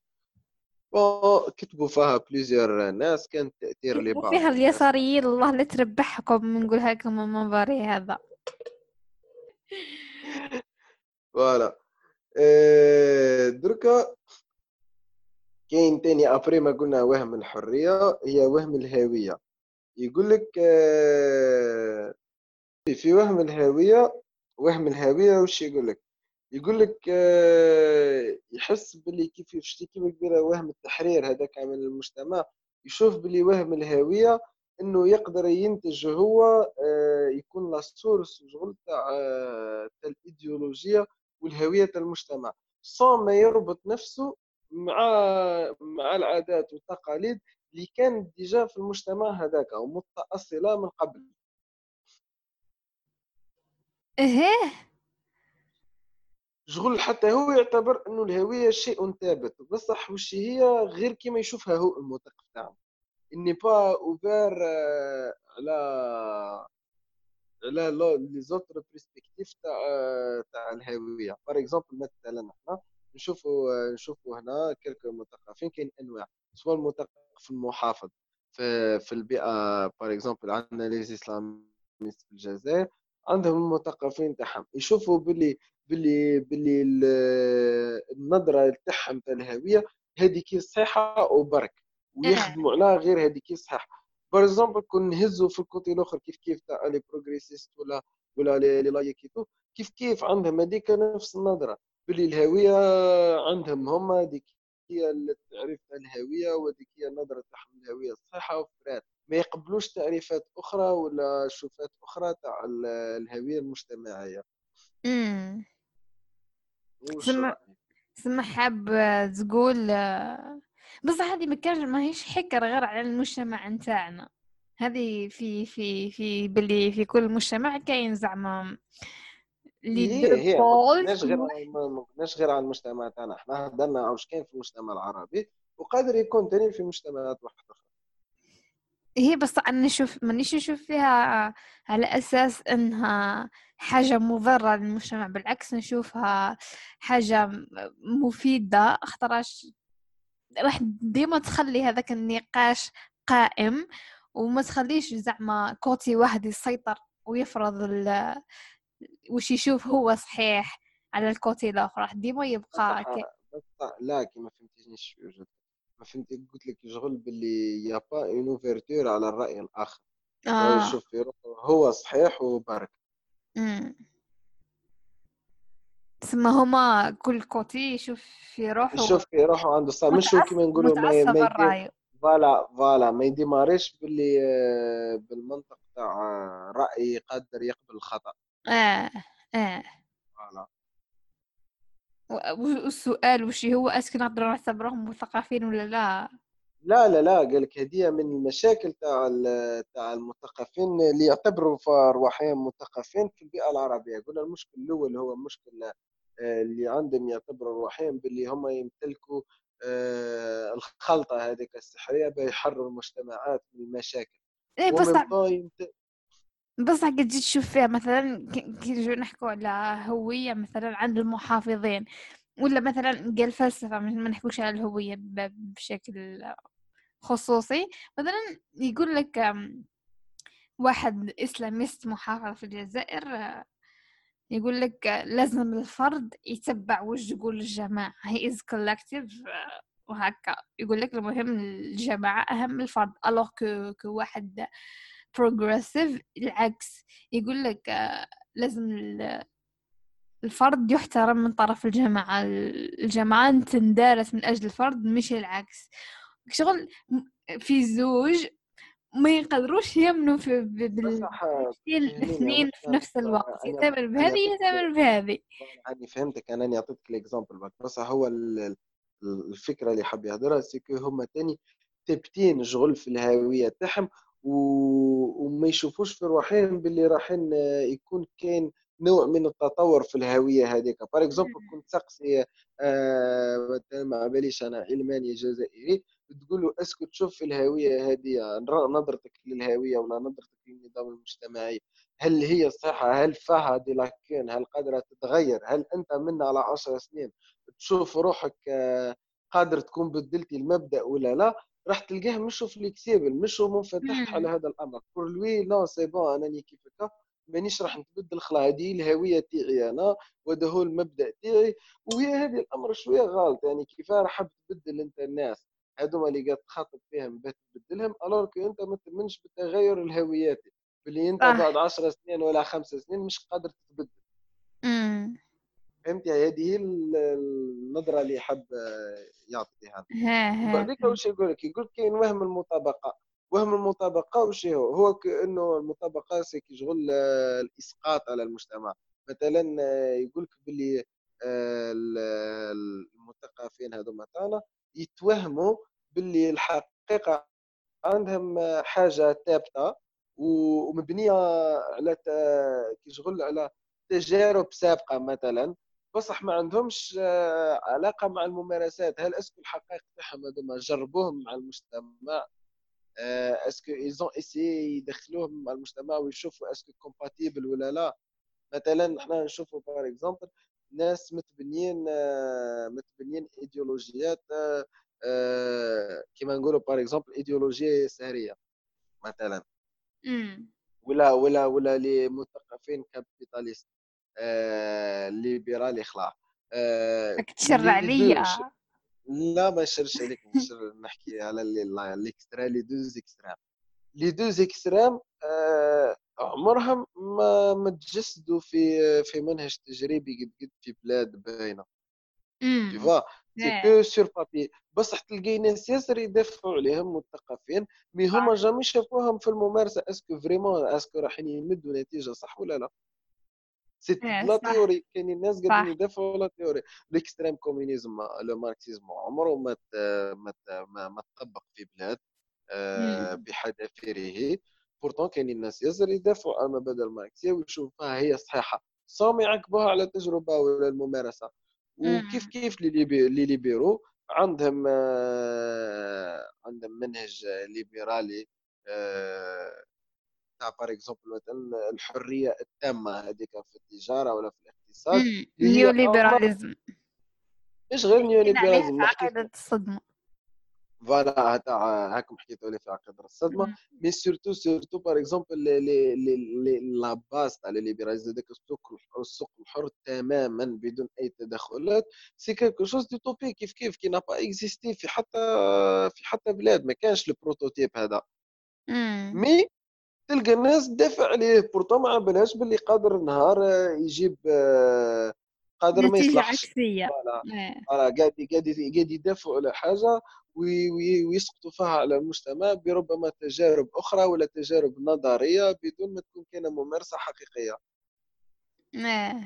bon كتبوا فيها plusieurs ناس كانت تأثير لبعض. فيها اليساريين الله لا تربحكم نقولها لكم من هذا. voilà إيه دركا كاين تاني après ما قلنا وهم الحرية هي وهم الهوية. يقول لك آه، في وهم الهوية وهم الهوية وش يقول لك يقول لك آه، يحس باللي كيف شتي كيما كبيرة وهم التحرير هذاك من المجتمع. يشوف باللي وهم الهوية إنه يقدر ينتج هو آه، يكون la source شغل تاع تاع الايديولوجيا والهوية المجتمع. sans ما يربط نفسه مع مع العادات والتقاليد اللي كانت déjà في المجتمع هذاك ومتأصلة من قبل. إيه؟ شغل حتى هو يعتبر إنه الهوية شيء ثابت بصح وش هي غير كما يشوفها هو المثقف تاعنا اني با اوفير على على les autres perspectives تاع تاع الهوية. par exemple مثلا إحنا نشوفوا نشوفوا هنا كلك مثقفين كاين أنواع. سواء المثقف المحافظ في في البيئة par exemple عندنا les islamistes في الجزائر عندهم المثقفين تاعهم. يشوفوا باللي باللي باللي النظرة تاعهم تاع الهوية هذيك صحيحة وبرك ويخدموا عليها غير هذيك صحيحة. par exemple كون نهزوا في ال côté الآخر كيف كيف تاع les progressistes ولا ولا les laïques كيف كيف عندهم هذيك نفس النظرة. باللي الهوية عندهم هما هذيك هي التعريف تاع الهوية وهذيك هي النظرة تاعهم الهوية الصحيحة وفرات ما يقبلوش تعريفات أخرى ولا شوفات أخرى تاع الهوية المجتمعية. امم سما سما حاب تقول بصح هذه ما ماهيش حكر غير على المجتمع نتاعنا. هذه في في في باللي في كل مجتمع كاين زعما هي هي ما غير غير على المجتمع تاعنا. إحنا هضرنا واش كاين في المجتمع العربي وقادر يكون ثاني في مجتمعات واحدة أخرى. هي بس أنا نشوف مانيش نشوف فيها على أساس إنها حاجة مضرة للمجتمع بالعكس نشوفها حاجة مفيدة اختراش راح ديما تخلي هذاك النقاش قائم وما تخليش زعما côté واحد يسيطر ويفرض وش يشوف هو صحيح على ال côté الآخر راح ديما يبقى لا كي ما فهمتينيش ما فهمتي قلت لك شغل باللي y a pas une ouverture على الرأي الآخر. آه. يشوف في روحه هو صحيح وبرك تسمى هما كل côté يشوف في روحه يشوف في روحه عنده صح مش كيما نقولوا ما voilà voilà ما يديماريش باللي آه، بالمنطق تاع رأي قادر يقبل الخطأ. آه آه. voilà. والسؤال وش هو؟ est-ce que نقدروا نعتبرهم مثقفين ولا لا؟ لا لا لا قال لك هذه من المشاكل تاع تاع المثقفين اللي يعتبروا في رواحهم مثقفين في البيئة العربية. قلنا المشكل الأول هو مشكل آه، اللي عندهم يعتبروا رواحهم باللي هم يمتلكوا آه، الخلطة هذيك السحرية بيحرروا المجتمعات من المشاكل. إيه بس بس قد تجي تشوف فيها مثلا كي نجي نحكوا على هوية مثلا عند المحافظين ولا مثلا قال فلسفة ما نحكوش على الهوية بشكل خصوصي. مثلا يقول لك واحد إسلاميست محافظ في الجزائر يقول لك لازم الفرد يتبع وش تقول الجماعة هي is collective وهكا. يقول لك المهم الجماعة أهم من الفرد ألوغ كو, كو واحد بروجريسيف العكس. يقول لك آه، لازم الفرد يحترم من طرف الجماعة. الجماعة تندرس من أجل الفرد مش العكس. شغل في زوج ما يقدروش يمنوا في الاثنين في نفس الوقت؟ يتامر بهذه يتامر بهذه. يعني فهمتك أنا نعطيك l'exemple بس هو الفكرة اللي حاب يهضرها c'est que هما تاني ثابتين شغل في الهوية تاعهم وما يشوفوش في روحهم باللي راحين يكون كاين نوع من التطور في الهوية هذيك. par exemple كنت تسقسي آه ما باليش أنا علماني جزائري تقول له est-ce que تشوف في الهوية هذه نظرتك للهوية ولا نظرتك للنظام المجتمعي. هل هي صحة؟ هل فيها des lacunes هل قادرة تتغير؟ هل أنت من على عشر سنين تشوف روحك آه، قادر تكون بدلتي المبدأ ولا لا؟ راح تلقاه مش flexible مش منفتح على هذا الأمر. pour lui là c'est bon أنني كيف هكا مانيش راح نتبدل خلا هذه الهوية تاعي أنا وهذا هو المبدأ تاعي وهي هذه الأمر شوية غلط. يعني كيف راح تبدل أنت الناس؟ هذوما اللي قاعد تخاطب فيهم باش تبدلهم الوغ أنت ما تمنش بتغير الهويات. باللي أنت بعد 10 سنين ولا خمس سنين مش قادر تتبدل. فهمتي هذه هي النظرة اللي حب يعطيها. بعديك واش يقول لك يقول كاين وهم المطابقة. وهم المطابقة وش هو هو كانه المطابقة c'est شغل الإسقاط على المجتمع. مثلا يقول لك باللي آه، المثقفين هذوما تاعنا يتوهموا باللي الحقيقة عندهم حاجة ثابتة ومبنية على كي شغل على تجارب سابقة مثلا. بصح ما عندهمش آه، علاقة مع الممارسات. هل est-ce que الحقائق تاعهم هذوما جربوهم مع المجتمع؟ est-ce que ils ont essayé يدخلوهم مع المجتمع ويشوفوا est-ce que compatible ولا لا؟ مثلا إحنا نشوفوا par exemple ناس متبنيين متبنيين ايديولوجيات كيما نقولوا par exemple ايديولوجيا يساريه مثلا. ولا ولا ولا les مثقفين capitalistes ليبرالي خلاص راك تشير عليا لا ما نشيرش عليك نحكي على ال extrême les deux extrêmes les deux extrêmes عمرهم ما ما تجسدوا في في منهج تجريبي قد قد في بلاد باينة. tu vois c'est que sur papier بصح تلقاي ناس ياسر يدافعوا عليهم مثقفين mais هما jamais شافوهم في الممارسة. est-ce que vraiment est-ce que راح يمدوا نتيجة صح ولا لا؟ c'est la théorie كاينين الناس قاعدين يدافعوا على théorie. ال extrême communisme le marxisme عمره ما ما ما تطبق في بلاد بحذافيره pourtant كاينين الناس ياسر يدافعوا على المبادئ الماركسية ويشوفوها هي صحيحة. sans ما يعقبوها على التجربه ولا الممارسة. وكيف كيف les libéraux؟ عندهم عندهم منهج ليبرالي تاع par exemple مثلا الحرية التامة هذيك في التجارة ولا في الاقتصاد néolibéralisme مش غير néolibéralisme عقيدة الصدمة. voilà تاع هاكم حكيتوا لي في عقيدة الصدمة. mais surtout surtout par exemple la base تاع ال libéralisme هذاك السوق السوق الحر تماما بدون أي تدخلات. c'est quelque chose d'utopique. كيف qui n'a pas existé في حتى في حتى بلاد. ما كانش ال prototype هذا. mais تلقى الناس تدافع عليه pourtant ما بلاش باللي قادر نهار يجيب قادر ما يصلحش. عكسية. voilà. قاعد قاعد قاعد يدافعوا على حاجة ويسقطوا فيها على المجتمع بربما تجارب أخرى ولا تجارب نظرية بدون ما تكون كاينة ممارسة حقيقية.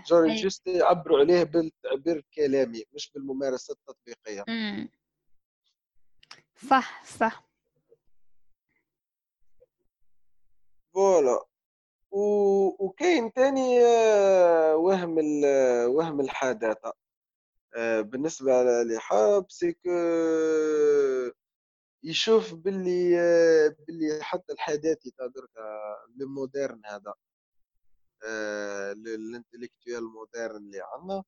théorie juste يعبروا عليه بالتعبير الكلامي مش بالممارسة التطبيقية. صح صح. voilà وكاين تاني آه، وهم وهم الحداثة آه، بالنسبة للي حاب c'est que يشوف باللي آه، باللي حتى الحداثي تاع دركا le moderne هذا. ال intellectuel moderne اللي عندنا.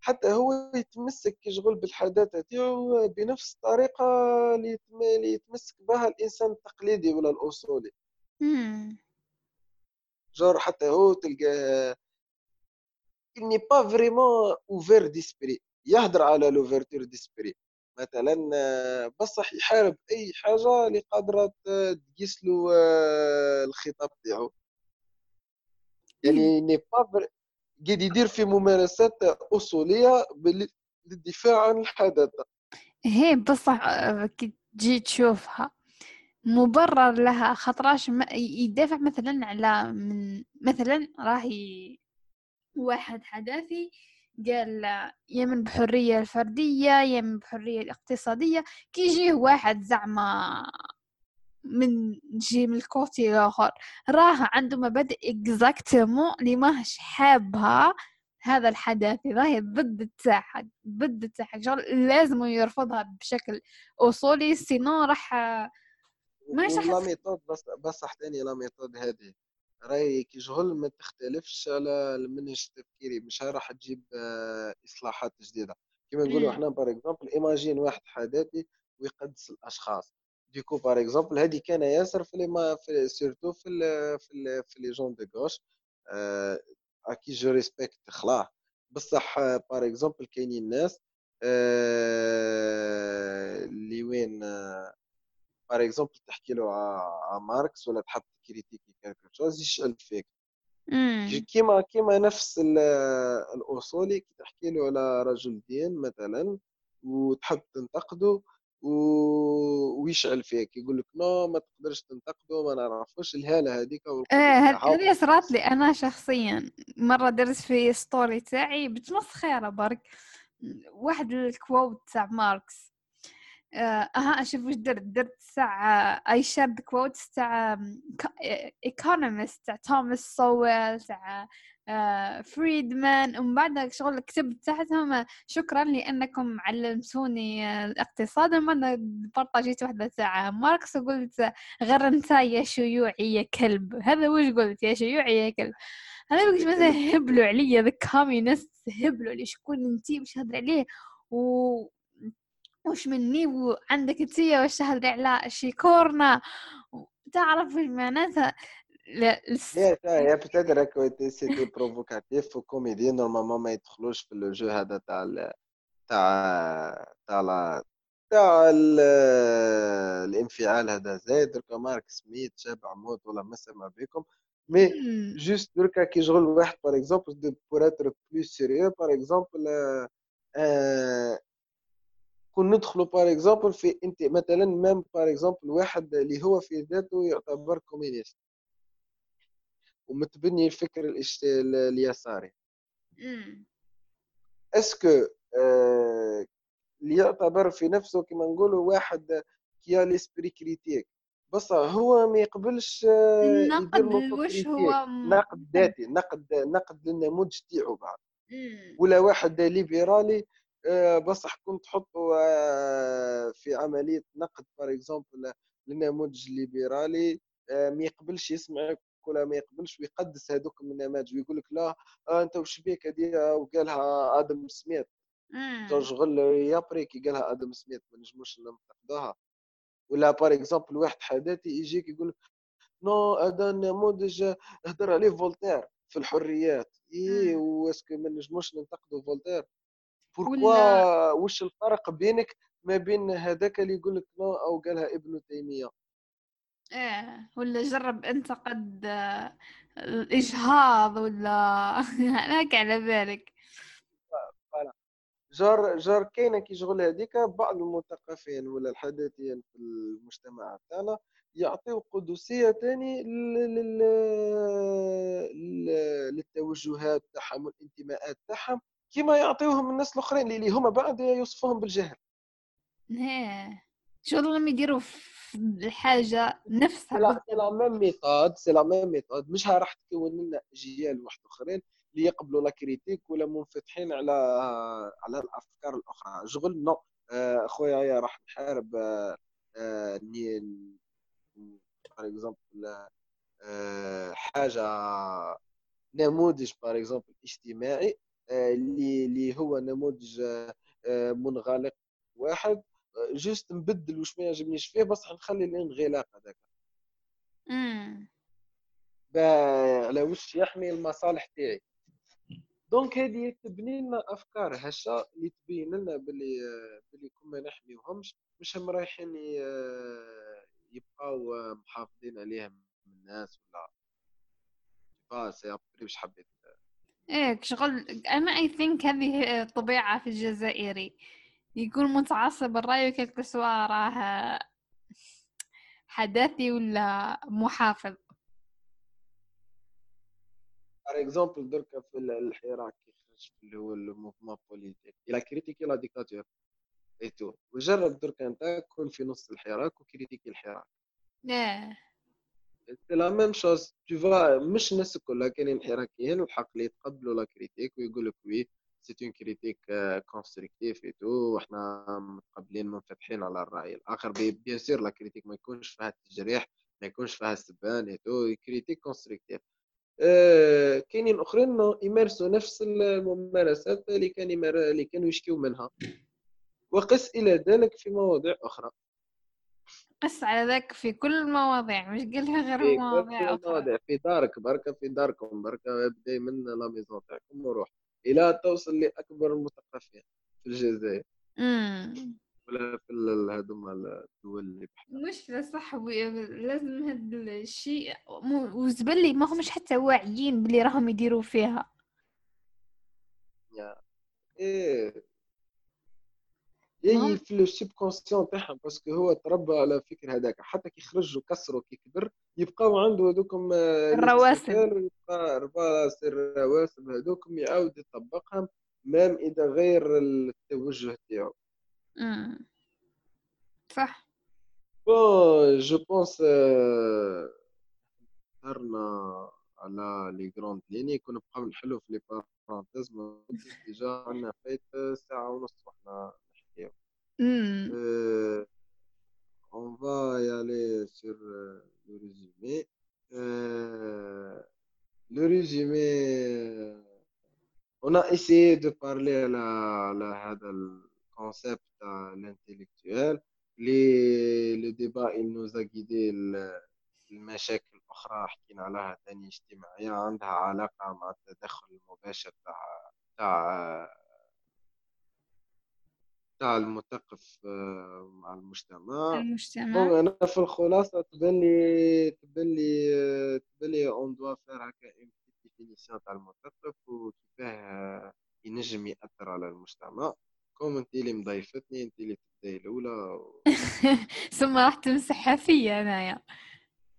حتى هو يتمسك شغل بالحداثة تاعو بنفس الطريقة اللي يتمسك بها الإنسان التقليدي ولا جور حتى هو تلقاه il n'est pas vraiment ouvert d'esprit يهدر على l'ouverture d'esprit مثلا بصح يحارب أي حاجة اللي قادرة تقيس له آه، الخطاب تاعو يعني n'est pas قاعد يدير في ممارسات أصولية للدفاع عن الحداثة. هي بصح آه، كي تجي تشوفها. مبرر لها خطراش يدافع مثلا على من مثلا راهي واحد حداثي قال يمن بحرية الفردية يمن بحرية الاقتصادية. كي يجيه واحد زعما من جي من ال côté الآخر راه عنده مبادئ exactement اللي ماهش حابها. هذا الحداثي راهي ضد تاعها ضد تاعها لازم يرفضها بشكل أصولي sinon راح ماشي la méthode parce parce حتاني la méthode هذه راهي كي شغل ما تختلفش على المنهج التفكيري مش راح تجيب آه، إصلاحات جديدة. كما نقولوا إحنا par exemple imagine واحد حداثي ويقدس الأشخاص. du coup par exemple هذه كان ياسر في ما في surtout في ال في ال في les gens de gauche OK je respecte خلاه بصح par exemple كاينين ناس آه، اللي وين آه، par exemple تحكي له على ماركس ولا تحب ت critiquer quelque chose يشعل فيك كيما كيما نفس الأصولي كي تحكي له على رجل دين مثلا وتحب تنتقده و... ويشعل فيك. يقول لك non ما تقدرش تنتقده ما نعرفوش الهالة هذيك إيه هذه صرات لي أنا شخصيا. مرة درت في story تاعي بتمسخيره برك. واحد ال quote تاع ماركس. آه، أها أشوف وش درت. درت تاع I shared quotes تاع economist تاع توماس سويل تاع فريدمان ومن بعد شغل كتبت تحتهم شكرا لأنكم علمتوني آه، الاقتصاد. ومن بعد بارطاجيت واحدة تاع ماركس وقلت غير أنت يا شيوعي يا كلب. هذا وش قلت؟ يا شيوعي يا كلب. هذا وش مثلا هبلوا عليا ذا كوميونست هبلوا. لي شكون أنتي باش تهضر عليه؟ و وش مني؟ وعندك انتيا واش تهضري على شيكورنا تعرف إيش معناتها؟ لا هي بتاتر راك سيتي بروفوكاتيف وكوميدي نورمالمون ما يدخلوش في الجو هذا تاع تاع تاع تاع الانفعال هذا. زايد دركا مارك سميت شاب موت ولا ما سمع بكم. mais juste دركا كي شغل واحد par exemple pour être plus sérieux par exemple كون ندخلوا par exemple في إنت مثلا même par exemple واحد اللي هو في ذاته يعتبر communiste ومتبني الفكر اليساري. est-ce que آه اللي يعتبر في نفسه كما نقولوا واحد qui a l'esprit critique. بس هو ما يقبلش آه، نقد وش هو نقد ذاتي نقد نقد للنموذج تاعو بعد. ولا واحد ليبرالي آه، بصح كنت تحطه آه، في عملية نقد par exemple للنموذج الليبرالي ما يقبلش يسمعك ولا ما يقبلش ويقدس هذوك النماذج ويقول لك لا آه أنت وش بيك هذه؟ وقالها آدم سميث. شغل يا بريكي قالها آدم سميث ما نجموش ننتقدوها. ولا par exemple واحد حداثي يجيك يقول لك non هذا نموذج هدر عليه فولتير في الحريات. إي و est-ce que ما نجموش ننتقدوا فولتير. pourquoi وش الفرق بينك ما بين هذاك اللي يقول لك نو أو قالها ابن تيمية؟ إيه ولا جرب انتقد الإجهاض ولا هناك على ذلك جار جار كاينة كي شغل هذيك بعض المثقفين ولا الحداثيين في المجتمع تاعنا يعطيو قدسية ثاني للتوجهات تاعهم والانتماءات تاعهم كما يعطيوهم الناس الآخرين اللي هما بعد يوصفوهم بالجهل. إيه. شغل لما يديروا الحاجة نفسها c'est la même méthode c'est la même méthode مش راح تكون لنا اجيال واحد آخرين اللي يقبلوا la critique ولا منفتحين على على الأفكار الأخرى. شغل non آه، خويا راح نحارب آه، آه، exemple حاجة نموذج par exemple اجتماعي. اللي اللي هو نموذج منغلق واحد. juste نبدل واش ما يعجبنيش فيه بس نخلي الانغلاق هذاك. على وش يحمي المصالح تاعي. donc هذه تبني لنا أفكار هشا اللي تبين لنا باللي باللي كون ما نحميوهمش مش هم رايحين يبقاو محافظين عليهم من الناس ولا. باس يا واش حبيت إيه شغل أنا I think هذه طبيعه في الجزائري. يكون متعصب الرأي و quel que soit راه حداثي ولا محافظ؟ par exemple دركا في الحراك اللي هو ال mouvement politique il a critiqué la dictature et tout. وجرب دركا انت كون في نص الحراك و critiquer الحراك. آه c'est la même chose tu vois مش الناس كلها كاينين حراكيين والحق اللي يتقبلوا la critique ويقول لك oui c'est une critique constructive et tout وحنا متقبلين منفتحين على الرأي. الآخر bien sûr la critique ما يكونش فيها التجريح ما يكونش فيها السبان et tout critique constructive كاينين أخرين يمارسوا نفس الممارسات اللي كان. اللي كانوا يشكيو منها. وقس إلى ذلك في مواضيع أخرى. قس على ذاك في كل المواضيع مش قالها غير في مواضيع كل المواضيع في دارك بركة في داركم بركة ابدأ من لا ميزون تاعكم وروح إلى توصل لأكبر المثقفين في الجزائر. ولا في هذوما الدول اللي بحالها مشكلة صح لازم هاد الشيء وزبلي ما همش حتى واعيين باللي راهم يديروا فيها. يا إيه. يجي في le subconscient تاعهم parce que هو تربى على فكر هذاك. حتى كي خرج وكسروا كي كبر يبقاو عنده هذوكم آه، الرواسب. يبقى الرواسب هذوكم يعاود يطبقهم même إذا غير التوجه تاعو. صح. bon je pense هضرنا على les grandes lignes كنا نبقاو نحلو في les parenthèses déjà عندنا فايت ساعة ونص. وحنا امم Euh, on va y aller sur euh, le résumé. Euh, le résumé, euh, on a essayé de parler à la, la, هذا ال concept à l'intellectuel. Le débat, il nous a guidé ال- المشاكل الأخرى حكينا عليها تاني اجتماعية عندها علاقة مع التدخل المباشر تاع تاع تاع المثقف آه، مع المجتمع. المجتمع. donc أنا في الخلاصة تبان لي تبان لي تبان لي on doit faire هكا une définition تاع المثقف وكيفاه ينجم يأثر على المجتمع. comme انت اللي مضيفتني انت اللي تبداي الأولى. ثم راح تمسحها فيا أنايا.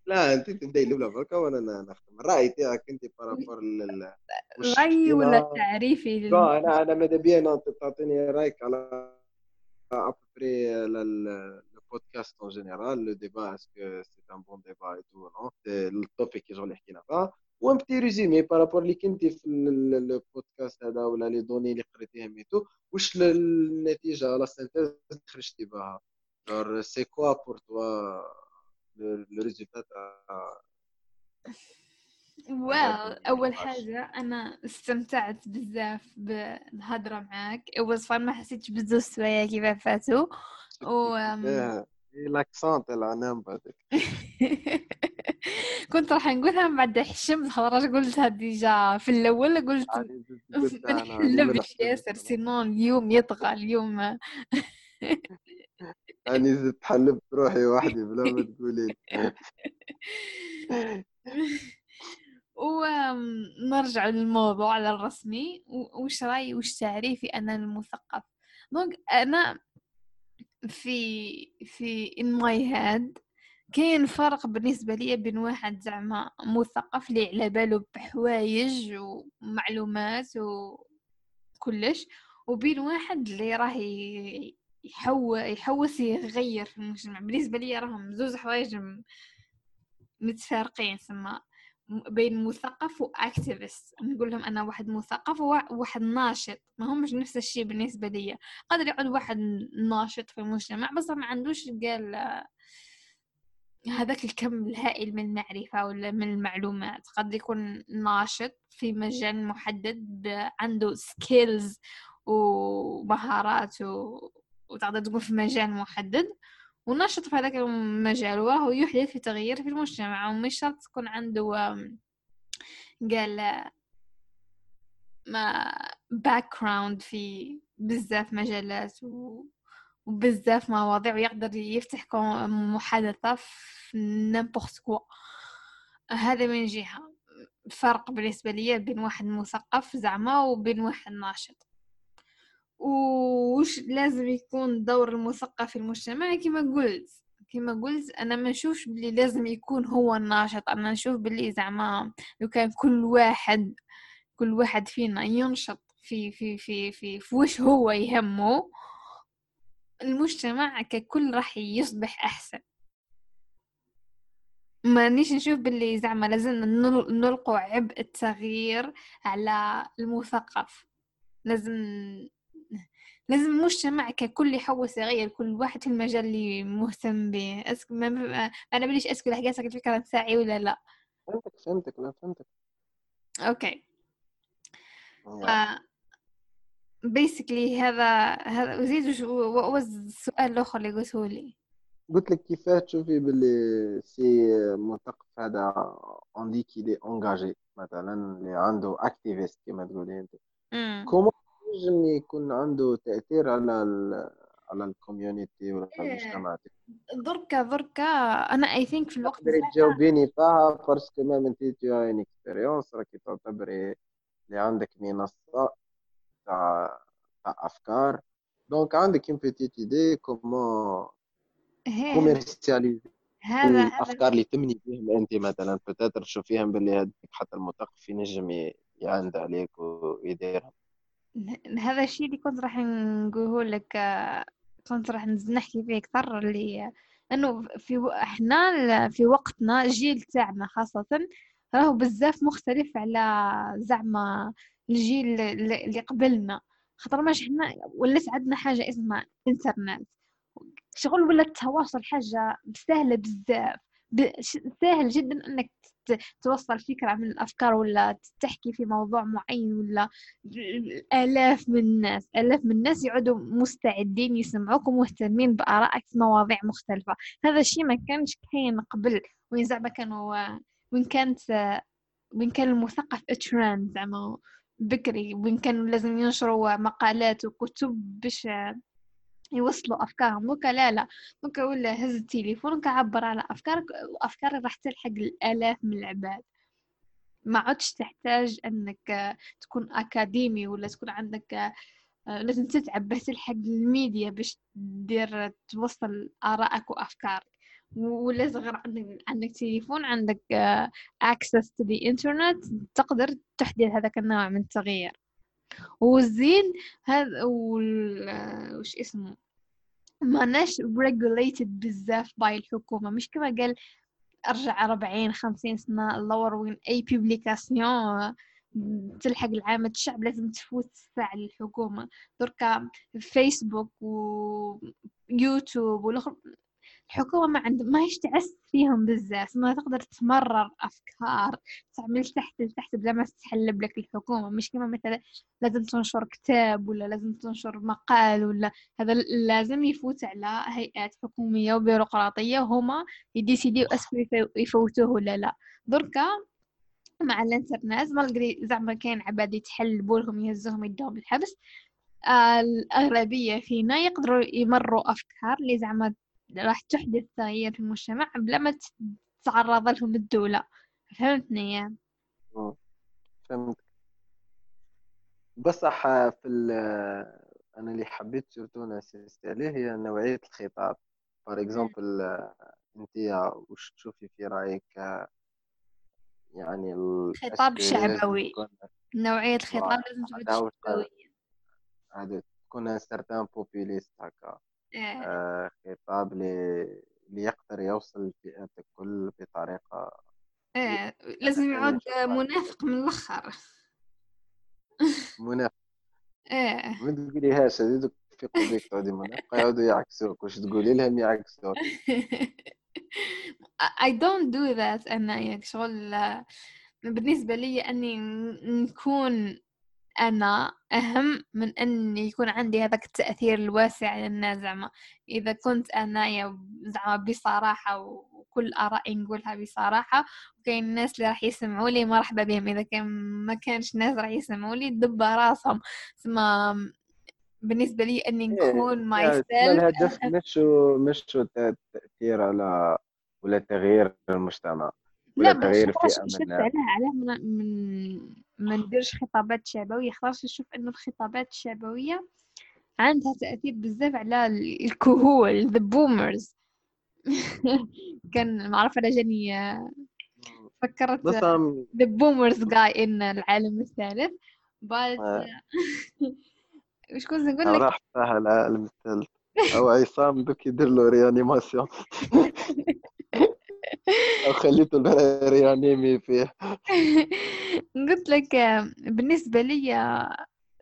لا انت تبداي الأولى بركا وأنا ن- نختم الرأي تاعك انت par rapport لل رأيي ولا تعريفي لا. أنا أنا ماذا بيا تعطيني رأيك على après البودكاست en général le débat est-ce que c'est un bon débat et tout non? C'est le topic اللي شغل حكينا فيها un petit résumé par rapport اللي كنتي في البودكاست هذا ولا les données اللي قريتيهم et tout. وش ال- النتيجه la synthèse خرجتي بها genre c'est quoi pour toi le, le résultat تاع well أول حاجة أنا استمتعت بزاف بالهضرة معاك. It was fun ما حسيتش بزوز سوايع كيف فاتوا و لاكسون تاع هذاك كنت راح نقولها من بعد حشمت خلاص قلتها ديجا في الأول قلت ما حسبت ياسر sinon اليوم يطغى اليوم يعني زدت حلبت روحي وحدي بلا ما تقولي لي. ونرجع للموضوع على الرسمي. وش رأيي وش تعريفي أنا المثقف؟ donc أنا في في in my head كاين فرق بالنسبة لي بين واحد زعما مثقف اللي على باله بحوايج ومعلومات وكلش وبين واحد اللي راه يحو يحوس يغير في المجتمع. بالنسبة لي راهم زوز حوايج متفارقين ثم بين مثقف واكتيفيست نقول لهم أنا واحد مثقف وواحد ناشط. ما همش نفس الشيء بالنسبة لي. قادر يقعد واحد ناشط في المجتمع بس ما عندوش قال هذاك الكم الهائل من المعرفة ولا من المعلومات. قد يكون ناشط في مجال محدد عنده skills ومهارات و... وتقدر تقول في مجال محدد. ونشط في هذاك المجال وهو يحدث في تغيير في المجتمع ومش شرط تكون عنده قال ما باك في بزاف مجالات. وبزاف مواضيع ويقدر يفتح محادثة في n'importe quoi هذا من جهة فرق بالنسبة لي بين واحد مثقف زعما وبين واحد ناشط وش لازم يكون دور المثقف في المجتمع كما قلت كما قلت أنا ما نشوفش بلي لازم يكون هو الناشط. أنا نشوف بلي زعما لو كان كل واحد كل واحد فينا ينشط في في في في, في وش هو يهمه المجتمع ككل راح يصبح أحسن. ما نيش نشوف باللي زعما لازم نل- نلقوا عبء التغيير على المثقف. لازم لازم المجتمع ككل يحوس يغير كل واحد في المجال اللي مهتم به. est-ce que... ما... أنا بليش أسكت الحاجات الفكرة تاعي ولا لا. فهمتك فهمتك لا فهمتك. okay. basically هذا هذا وزيد السؤال الآخر اللي قلته لي. قلت لك كيفاه تشوفي باللي c'est مثقف هذا on dit qu'il est engagé مثلا اللي عنده activist كما تقولي أنت. comment ينجم يكون عنده تأثير على ال على ال community ولا على إيه. المجتمع دركا دركا أنا I think في الوقت تقدري تجاوبيني فيها. parce que même انت t'as une expérience راكي تعتبري اللي عندك منصة تاع تاع أفكار. donc عندك une petite idée comment commercialiser هذا الأفكار اللي تمني بهم أنت مثلا؟ peut-être تشوفيهم باللي هذيك حتى المثقف ينجم ي- يعند عليك ويديرهم هذا الشيء اللي كنت راح نقوله لك آه، كنت راح نحكي فيه أكثر اللي إنه في إحنا في وقتنا الجيل تاعنا خاصة راهو بزاف مختلف على زعما الجيل اللي قبلنا. خاطر ماش حنا ولات عندنا حاجة اسمها إنترنت. شغل ولا التواصل حاجة سهلة بزاف سهل جدا إنك توصل فكرة من الأفكار ولا تحكي في موضوع معين ولا آلاف من الناس آلاف من الناس يعودوا مستعدين يسمعوك ومهتمين بآرائك في مواضيع مختلفة. هذا الشيء ما كانش كاين قبل وين زعما كانوا وين كانت وين كان المثقف ترند زعما بكري وين كانوا لازم ينشروا مقالات وكتب باش يوصلوا أفكارهم. دوكا لا لا. دوكا ولا هز التليفون كعبر على أفكارك وأفكارك راح تلحق الآلاف من العباد. ما عدش تحتاج أنك تكون أكاديمي ولا تكون عندك آه، لازم تتعب باش تلحق الميديا باش دير توصل آرائك وأفكارك. ولا غير عندك عندك تليفون عندك access to the internet تقدر تحدث هذاك النوع من التغيير. والزين هذا وش اسمه؟ ماناش regulated بزاف by الحكومة. مش كما قال أرجع أربعين خمسين سنة لور وين أي publication تلحق العامة الشعب لازم تفوت الساعة للحكومة. دركا فيسبوك ويوتيوب والأخر الحكومة ما عند ما تعس فيهم بزاف ما تقدر تمرر أفكار تعمل تحت لتحت بلا ما تتحلب لك الحكومة. مش كما مثلا لازم تنشر كتاب ولا لازم تنشر مقال ولا هذا لازم يفوت على هيئات حكومية وبيروقراطية وهما يديسيديو est-ce que يفوتوه ولا لا. دركا مع الإنترنت malgré زعما كاين عباد يتحلبوا لهم يهزوهم يدوهم الحبس آه الأغلبية فينا يقدروا يمروا أفكار اللي زعما راح تحدث تغيير في المجتمع بلا ما تتعرض لهم الدولة. فهمتني؟ يعني فهمت. بصح في أنا اللي حبيت surtout ن insister عليه هي نوعية الخطاب. for example أنت وش تشوفي في رأيك؟ يعني خطاب شعبوي. نوعية الخطاب لازم تكون شعبوية. تكون سيرتان بوبوليست هكا. آه، خطاب اللي يقدر يوصل للفئات الكل بطريقة إيه لازم يعود منافق من الآخر. منافق. إيه ما تقوليهاش هذيك في قلبك تعودي منافق؟ يعودوا يعكسوك. واش تقولي لهم يعكسوك؟ I don't do that. أنا يعني شغل بالنسبة لي أني نكون أنا أهم من أن يكون عندي هذاك التأثير الواسع على الناس زعما. إذا كنت أنا زعما بصراحة وكل آرائي نقولها بصراحة وكاين الناس اللي راح يسمعوا لي مرحبا بهم. إذا كان ما كانش ناس راح يسمعوا لي دب راسهم. ثم بالنسبة لي أني إيه، نكون myself الهدف مش مش التأثير على ولا تغيير المجتمع. ولا تغيير في أمن علاه علاه من, من ما نديرش خطابات شعبوية. خلاص نشوف إنه الخطابات الشعبوية عندها تأثير بزاف على الكهول the boomers. كان معرفة أنا جاني فكرت the boomers guy in العالم الثالث. But آه. وش كنت نقول لك؟ راح العالم الثالث. أو عصام دوك يدير له réanimation أو خليته réanimer فيه قلت لك بالنسبة لي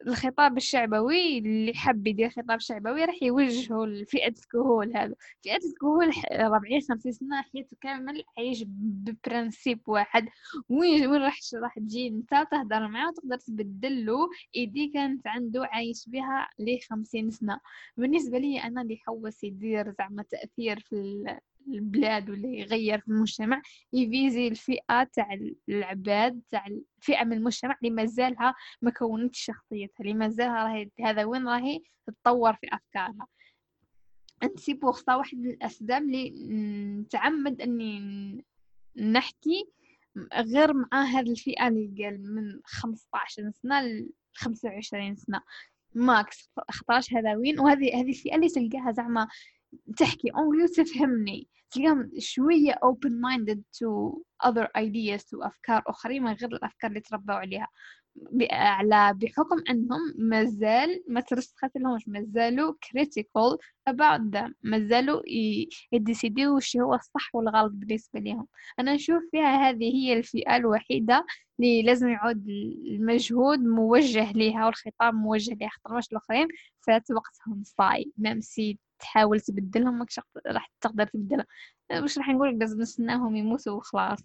الخطاب الشعبوي اللي حب يدير خطاب شعبوي راح يوجهه لفئة الكهول هذا. فئة الكهول ربعين خمسين سنة حياته كامل عايش ب principe واحد. وين وين راح راح تجي أنت تهدر معاه وتقدر تبدل له idée كانت عنده عايش بها لي خمسين سنة. بالنسبة لي أنا اللي حوس يدير زعما تأثير في البلاد ولا يغير في المجتمع ي viser الفئة تاع العباد تاع الفئة من المجتمع اللي مازالها ما كونتش شخصيتها اللي مازالها راهي هذا وين راهي تتطور في أفكارها. أنت pour واحد من الأسباب اللي نتعمد أني نحكي غير مع هذه الفئة اللي قال من 15 سنة ل 25 سنة. ماكس خطاش هذا وين؟ وهذه هذه الفئة اللي تلقاها زعما تحكي. أنجلي وتفهمني تلقاهم شوية open minded to other ideas to أفكار أخرى من غير الأفكار اللي تربوا عليها. على بحكم إنهم مازال ما ترسخت لهمش مازالوا critical about them. مازالوا يديسيديو وش هو الصح والغلط بالنسبة لهم أنا نشوف فيها هذه هي الفئة الوحيدة اللي لازم يعود المجهود موجه ليها والخطاب موجه ليها خاطر واش الآخرين فات وقتهم صاي مامسي تحاول تبدلهم ماكش راح تقدر تبدلها. واش راح نقول لازم نستناهم يموتوا وخلاص.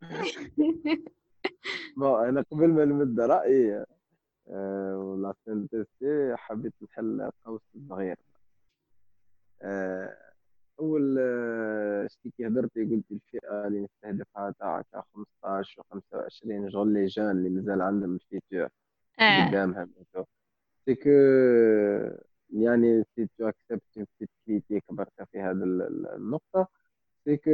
ما أنا قبل ما نمد رأيي أه ولا سنتيستي حبيت نحل قوس صغير أه أول شتي كي هدرتي قلت الفئة اللي نستهدفها تاع 15 و 25 شغل les jeunes اللي مازال عندهم ال futur. قدامها. c'est que يعني si tu acceptes une petite critique بركه في هذه النقطة. c'est que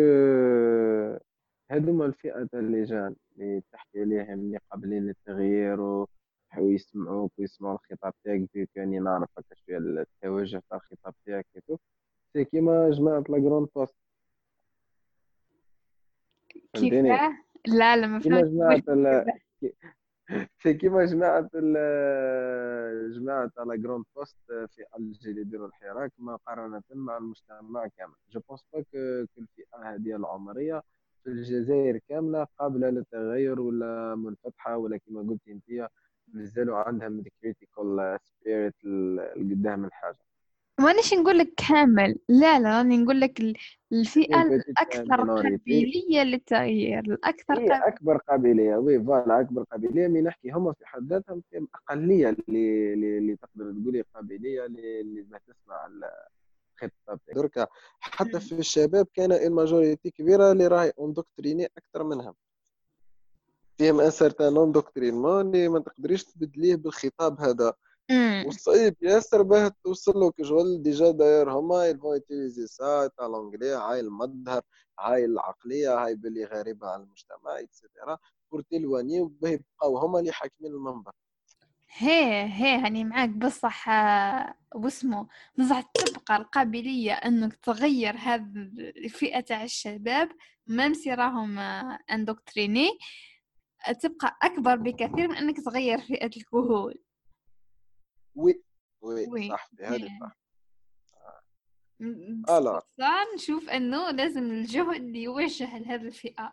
هذوما الفئة تاع les jeunes اللي تحكي عليهم اللي قابلين للتغيير ويسمعوك ويسمعوا الخطاب تاعك فيك يعني نعرف هكا شوية التوجه تاع الخطاب تاعك c'est كيما جماعة la Grande Poste. فهمتيني؟ لا لا ما جماعة c'est كيما جماعة جماعة la Grande Poste في اللي يديروا الحراك مقارنة مع المجتمع كامل. je pense pas que الفئة هذه العمرية في الجزائر كاملة قابلة للتغير ولا منفتحة ولا كما قلت أنت مازالوا عندهم ال critical spirit لقدام الحاجة. مانيش نقول لك كامل. لا لا راني نقول لك الفئة الأكثر قابلية للتغيير الأكثر هي أكبر قابلية oui voilà أكبر قابلية من نحكي؟ هم في حد ذاتهم أقلية اللي اللي تقدر تقولي قابلية اللي ما تسمع الخطة دركا حتى في الشباب كان ال majorité كبيرة اللي راهي endoctrinés أكثر منهم فيهم un certain endoctrinement اللي ما تقدريش تبدليه بالخطاب هذا. وصعيب ياسر باه توصل له كشغل déjà داير. هما ils vont utiliser ça تاع l'anglais هاي المظهر هاي العقلية هاي باللي غريبة على المجتمع et cetera pour t'éloigner باه يبقاو هما اللي حاكمين المنبر. هي هي هاني معاك بصح واسمه بصح تبقى القابلية إنك تغير هذه الفئة تاع الشباب même si راهم endoctrinés. تبقى أكبر بكثير من إنك تغير فئة الكهول. oui oui صح بهذه صح آه. نشوف إنه لازم الجهد يوجه لهذه الفئة.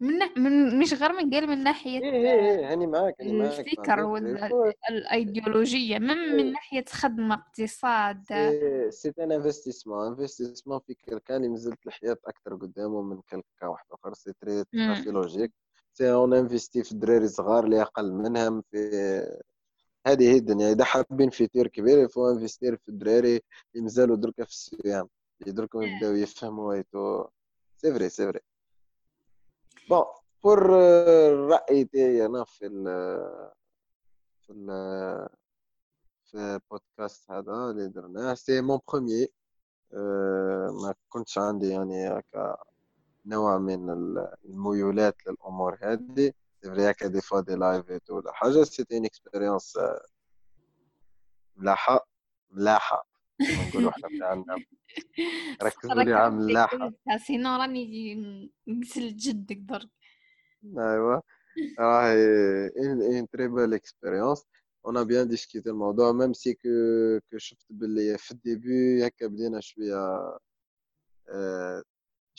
من, من مش غير من قال من ناحية إيه إيه إيه هاني معاك هاني معاك الفكر والايديولوجيه من من إيه. ناحية خدمة اقتصاد. c'est un investissement investissement في quelqu'un اللي مازلت الحياة أكثر قدامه من quelqu'un واحد اخر c'est très logique si on investit في الدراري الصغار اللي أقل منهم في هذه هي الدنيا. إذا حابين futur كبير il faut investir في الدراري اللي مازالوا دركا في الصيام. اللي دركا يبداو يفهموا et tout c'est vrai c'est vrai bon pour الراي تاعي أنا في ال في ال في البودكاست هذا اللي درناه c'est mon premier ما كنتش عندي يعني هكا نوع من الميولات للأمور هذه. c'est vrai هكا des fois des lives ولا حاجة c'était une expérience ملاحة ملاحة. نقولوا إحنا في عندنا ركزوا لي على ملاحة. سينو راني نقتل جدك درك. ايوا راهي une très belle expérience on discutait الموضوع même si que que شفت باللي في ال début هكا بدينا شوية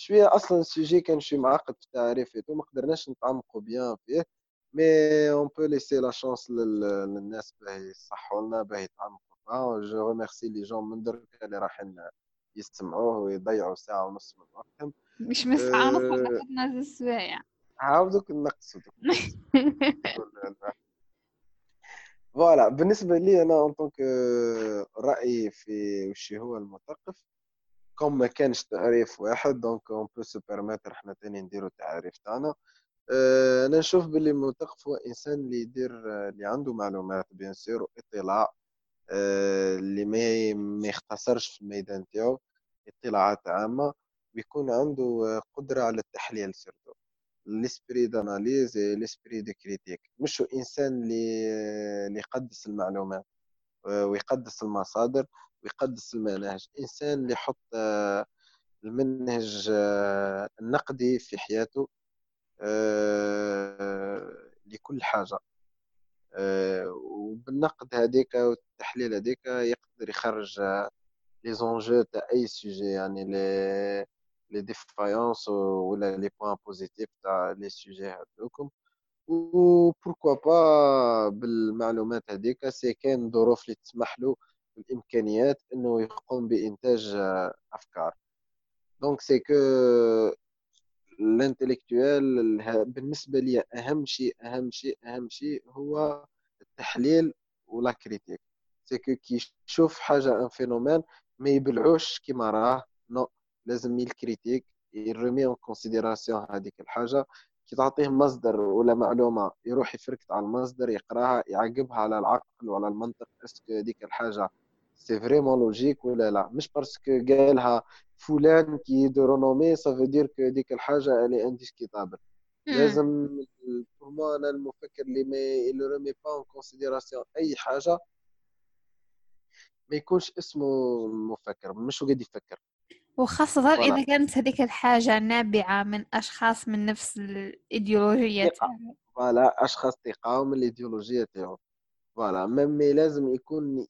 شوية أصلا ال sujet كان شوية معقد في تعريفه ما قدرناش نتعمقوا bien فيه mais un peu laisser la chance للناس باه يصحوا لنا باه يتعمقوا je remercie les gens من درك اللي رايحين يستمعوه ويضيعوا ساعة ونص من وقتهم. مش من ساعه ونص اخذنا زوج سوايع عاودوك نقصوا voilà بالنسبة لي أنا en tant que رأيي في وش هو المثقف comme ما كانش تعريف واحد donc on peut se permettre حنا تاني نديرو التعريف تاعنا. أنا نشوف باللي المثقف هو إنسان اللي يدير اللي عنده معلومات bien sûr اطلاع أه اللي ما ما يختصرش في الميدان تاعو اطلاعات عامة ويكون عنده قدرة على التحليل surtout l'esprit d'analyse l'esprit de critique مش إنسان اللي يقدس المعلومات ويقدس المصادر. ويقدس المناهج إنسان اللي يحط آه، المنهج آه، النقدي في حياته آه، لكل حاجة. آه، وبالنقد هذيك والتحليل هذيك يقدر يخرج les enjeux تاع أي sujet يعني les les défaillances ولا les points positifs تاع les sujets هذوكم. و pourquoi pas بالمعلومات هذيك si كاين ظروف اللي تسمح له الإمكانيات إنه يقوم بإنتاج أفكار. donc c'est que ال intellectuel بالنسبة لي أهم شيء أهم شيء أهم شيء هو التحليل و la critique c'est que كي يشوف حاجة un phénomène ما يبلعوش كيما راه. non لازم ي critique ي remet en considération هذيك الحاجة. كي تعطيه مصدر ولا معلومة يروح يفركت على المصدر يقراها يعقبها على العقل وعلى المنطق est-ce que هذيك الحاجة c'est vraiment logique ولا لا مش parce que قالها فلان qui de renommée ça veut dire que ديك الحاجة الي indiscutable لازم pour أنا المفكر اللي ما اللي remet pas en considération أي حاجة ما يكونش اسمه مفكر مش قاعد يفكر. وخاصة. إذا كانت هذيك الحاجة نابعة من أشخاص من نفس الإيديولوجية voilà أشخاص تقاوم الإيديولوجية تاعو voilà mais لازم يكون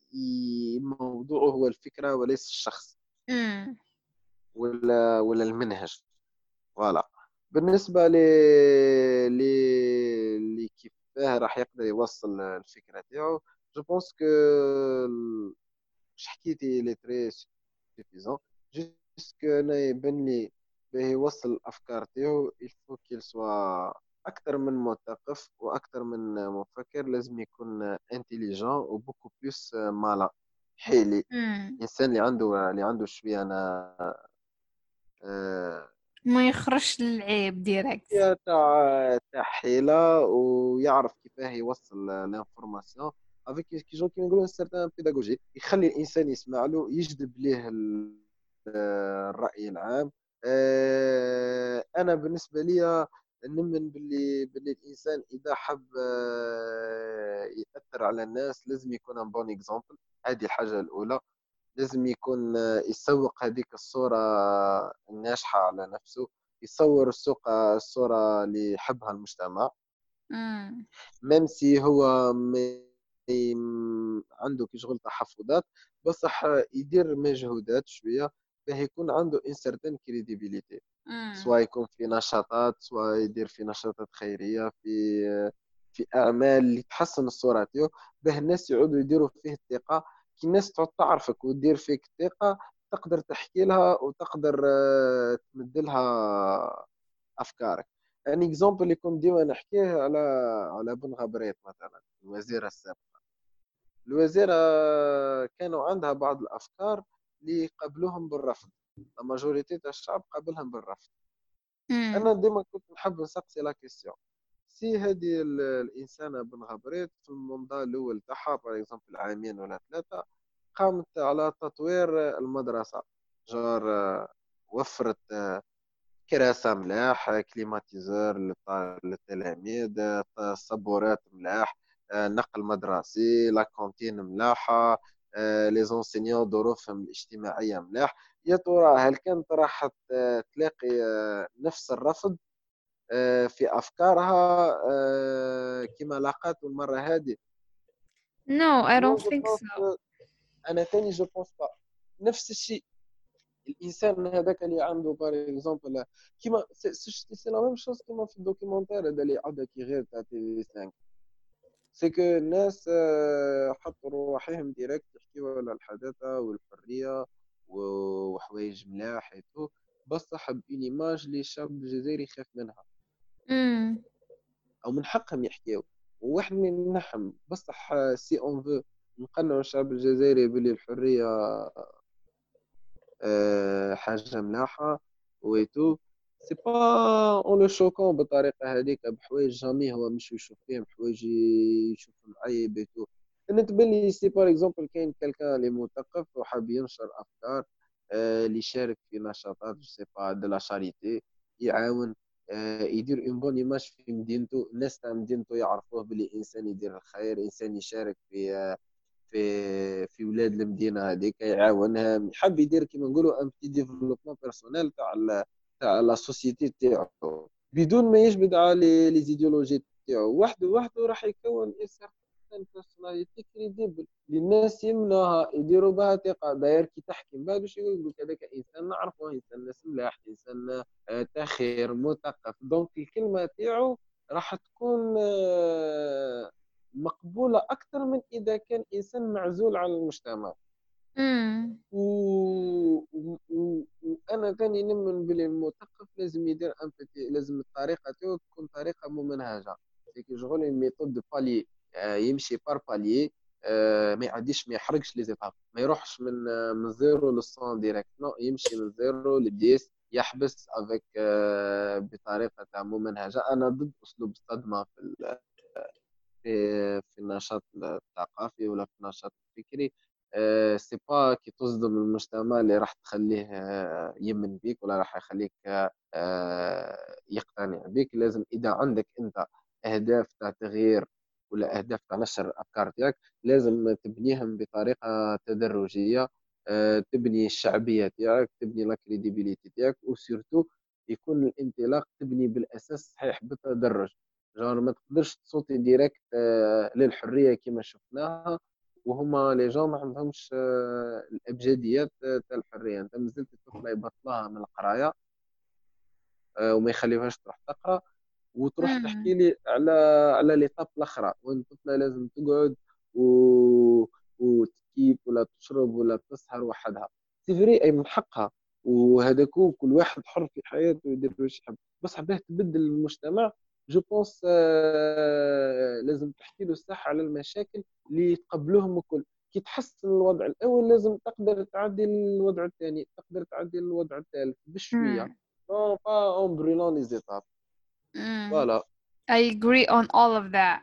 الموضوع هو الفكرة وليس الشخص مم. ولا ولا المنهج voilà بالنسبة ل ل كيفاه راح يقدر يوصل الفكرة تاعو je pense que اش حكيتي لي très suffisant juste أنا يبان لي باه يوصل الأفكار تاعو il faut qu'il soit أكثر من مثقف وأكثر من مفكر لازم يكون intelligent و beaucoup plus malin حيلي الإنسان اللي عنده اللي عنده شوية أنا آه ما يخرجش للعيب direct تاع تاع حيله ويعرف كيفاه يوصل l'information avec كي جو كي نقولوا certaine pédagogie يخلي الإنسان يسمع له يجذب ليه الرأي العام. آه، أنا بالنسبة لي نؤمن باللي باللي الإنسان إذا حب آه، يأثر على الناس لازم يكون un bon exemple هذه الحاجة الأولى. لازم يكون آه، يسوق هذيك الصورة الناجحة على نفسه. يصور السوق الصورة اللي يحبها المجتمع. même si هو عنده كي شغل تحفظات بصح يدير مجهودات شوية باه يكون عنده une crédibilité سواء يكون في نشاطات سواء يدير في نشاطات خيرية في في أعمال اللي تحسن الصورة تاعو باه الناس يعودوا يديروا فيه الثقة. كي الناس تعود تعرفك وتدير فيك الثقة تقدر تحكي لها وتقدر آه، تمد لها أفكارك. يعني exemple اللي كنت ديما نحكيه على على بن غبريت مثلا الوزيرة السابقة. الوزيرة كانوا عندها بعض الأفكار اللي قبلوهم بالرفض. la majorité تاع الشعب قبلهم بالرفض. أنا ديما كنت نحب نسقسي la question c'est هذه الانسانه بن غبريت في ال mandat الأول تاعها par exemple عامين ولا ثلاثة قامت على تطوير المدرسة. جار وفرت كراسة ملاح climatiseur للتلاميذ صبورات ملاح نقل مدرسي la cantine ملاحة les enseignants ظروفهم الاجتماعية ملاح. يا ترى هل كانت راح تلاقي آه، نفس الرفض آه، في أفكارها آه، كما لاقات المرة هذه؟ no I don't think so أنا ثاني je pense pas نفس الشيء. الإنسان هذاك اللي عنده par exemple كيما c'est la même chose كيما في ال documentaire هذا اللي عندك غير تاع TV5 c'est que الناس حطوا رواحهم direct يحكيوا على الحداثة والحرية. وحوايج ملاح بصح bonne image اللي الشعب الجزائري يخاف منها. أو من حقهم يحكيو. وواحد منهم بصح si on veut نقنعوا الشعب الجزائري بلي الحرية أه حاجة ملاحة et tout c'est pas en le choquant بالطريقة هذيك بحوايج jamais هو مش يشوف فيهم حوايج يشوف معيب et tout أنا تبان لي si par exemple كاين quelqu'un اللي مثقف وحاب ينشر أفكار اللي يشارك في نشاطات je sais pas de la charité يعاون يدير une bonne image في مدينته الناس تاع مدينته يعرفوه بلي إنسان يدير الخير إنسان يشارك في في في ولاد المدينة هذيك يعاونها يحب يدير كيما نقولوا un petit développement personnel تاع تاع la société تاعو. بدون ما يجبد على les idéologies تاعو وحده وحده راح يكون انسان personnalité crédible الناس يمنوها يديروا بها ثقة. داير كي تحكي من بعد باش يقول لك هذاك إنسان نعرفه إنسان ناس ملاح إنسان آه، تاع خير مثقف. donc الكلمة تاعو راح تكون آه، مقبولة أكثر من إذا كان إنسان معزول عن المجتمع. و... و... وأنا ثاني نؤمن بلي المثقف لازم يدير un petit لازم الطريقة تاعو تكون طريقة ممنهجة. شغل méthode de palier يمشي par palier آه، ما يعديش ما يحرقش les étapes ما يروحش من آه، من zéro لل cent direct. non يمشي من zéro ل dix يحبس avec آه، بطريقة تاع ممنهجة. أنا ضد أسلوب الصدمة في في في النشاط الثقافي ولا في النشاط الفكري. c'est pas كي تصدم المجتمع اللي راح تخليه يآمن بيك ولا راح يخليك يقتنع بك لازم إذا عندك أنت أهداف تاع تغيير ولا اهداف تاع نشر الأفكار تاعك لازم تبنيهم بطريقة تدرجية آه، تبني الشعبية تاعك تبني la crédibilité تاعك و surtout يكون الانطلاق تبني بالأساس صحيح بالتدرج. car ما تقدرش ت sauter direct آه، للحرية كما شفناها وهما les jeunes ما عندهمش آه، الابجديات تاع الحرية. أنت مازلت الطفله يبطلها من القراية وما يخليوهاش تروح تقرأ. وتروح تحكي لي على على l'étape الأخرى وين الطفلة لازم تقعد و... وتكيف ولا تشرب ولا تسهر وحدها. c'est vrai أي من حقها. وهذاك كل واحد حر في حياته يدير واش يحب. بس حباه تبدل المجتمع je pense آه لازم تحكي له الصح على المشاكل اللي يتقبلوهم الكل. كي تحسن الوضع الأول لازم تقدر تعدي الوضع الثاني تقدر تعدي الوضع الثالث بشوية. با اون بريلون لي زيتاب Mm. Voilà. I agree on all of that.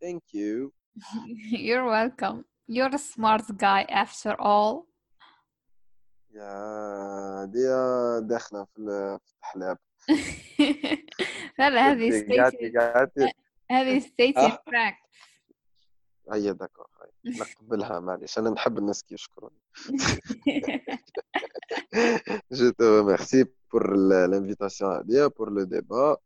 Thank you. You're welcome. You're a smart guy after all. يا دي داخلة في الحلاب لا لا هذه ستيتي هذه ستيتي فاكت هيا داكور نقبلها معليش انا نحب الناس كي يشكروني جو تو ميرسي بور l'invitation هذه pour le débat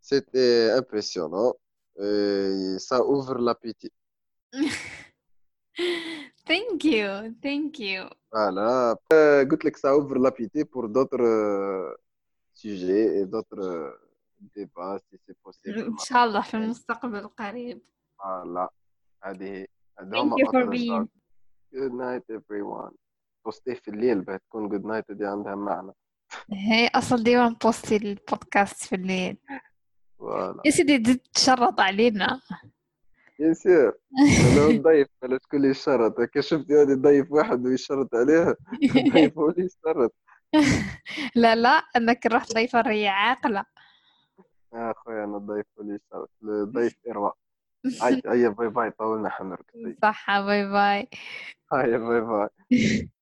c'était impressionnant et ça ouvre l'appétit thank you thank you voilà قلت لك ça ouvre l'appétit pour d'autres sujets et d'autres débats si c'est possible ان شاء الله في المستقبل القريب voilà هذه Thank you for being Good night everyone. بوستيه في الليل بتكون جود نايت دي عندها معنى. هي أصل ديما نبوستي البودكاست في الليل. يا سيدي تشرط علينا. يا سير. نضيف على شكون اللي يشرط؟ هكا شفتي هذه ضيف واحد ويشرط عليها. ضيف هو اللي يشرط. لا لا إنك رحت ضيفه ري عاقله يا اخويا أنا ضيف هو اللي يشرط. ضيف ارواء هيا باي باي طولنا حنرقد صح باي باي. هيا باي باي.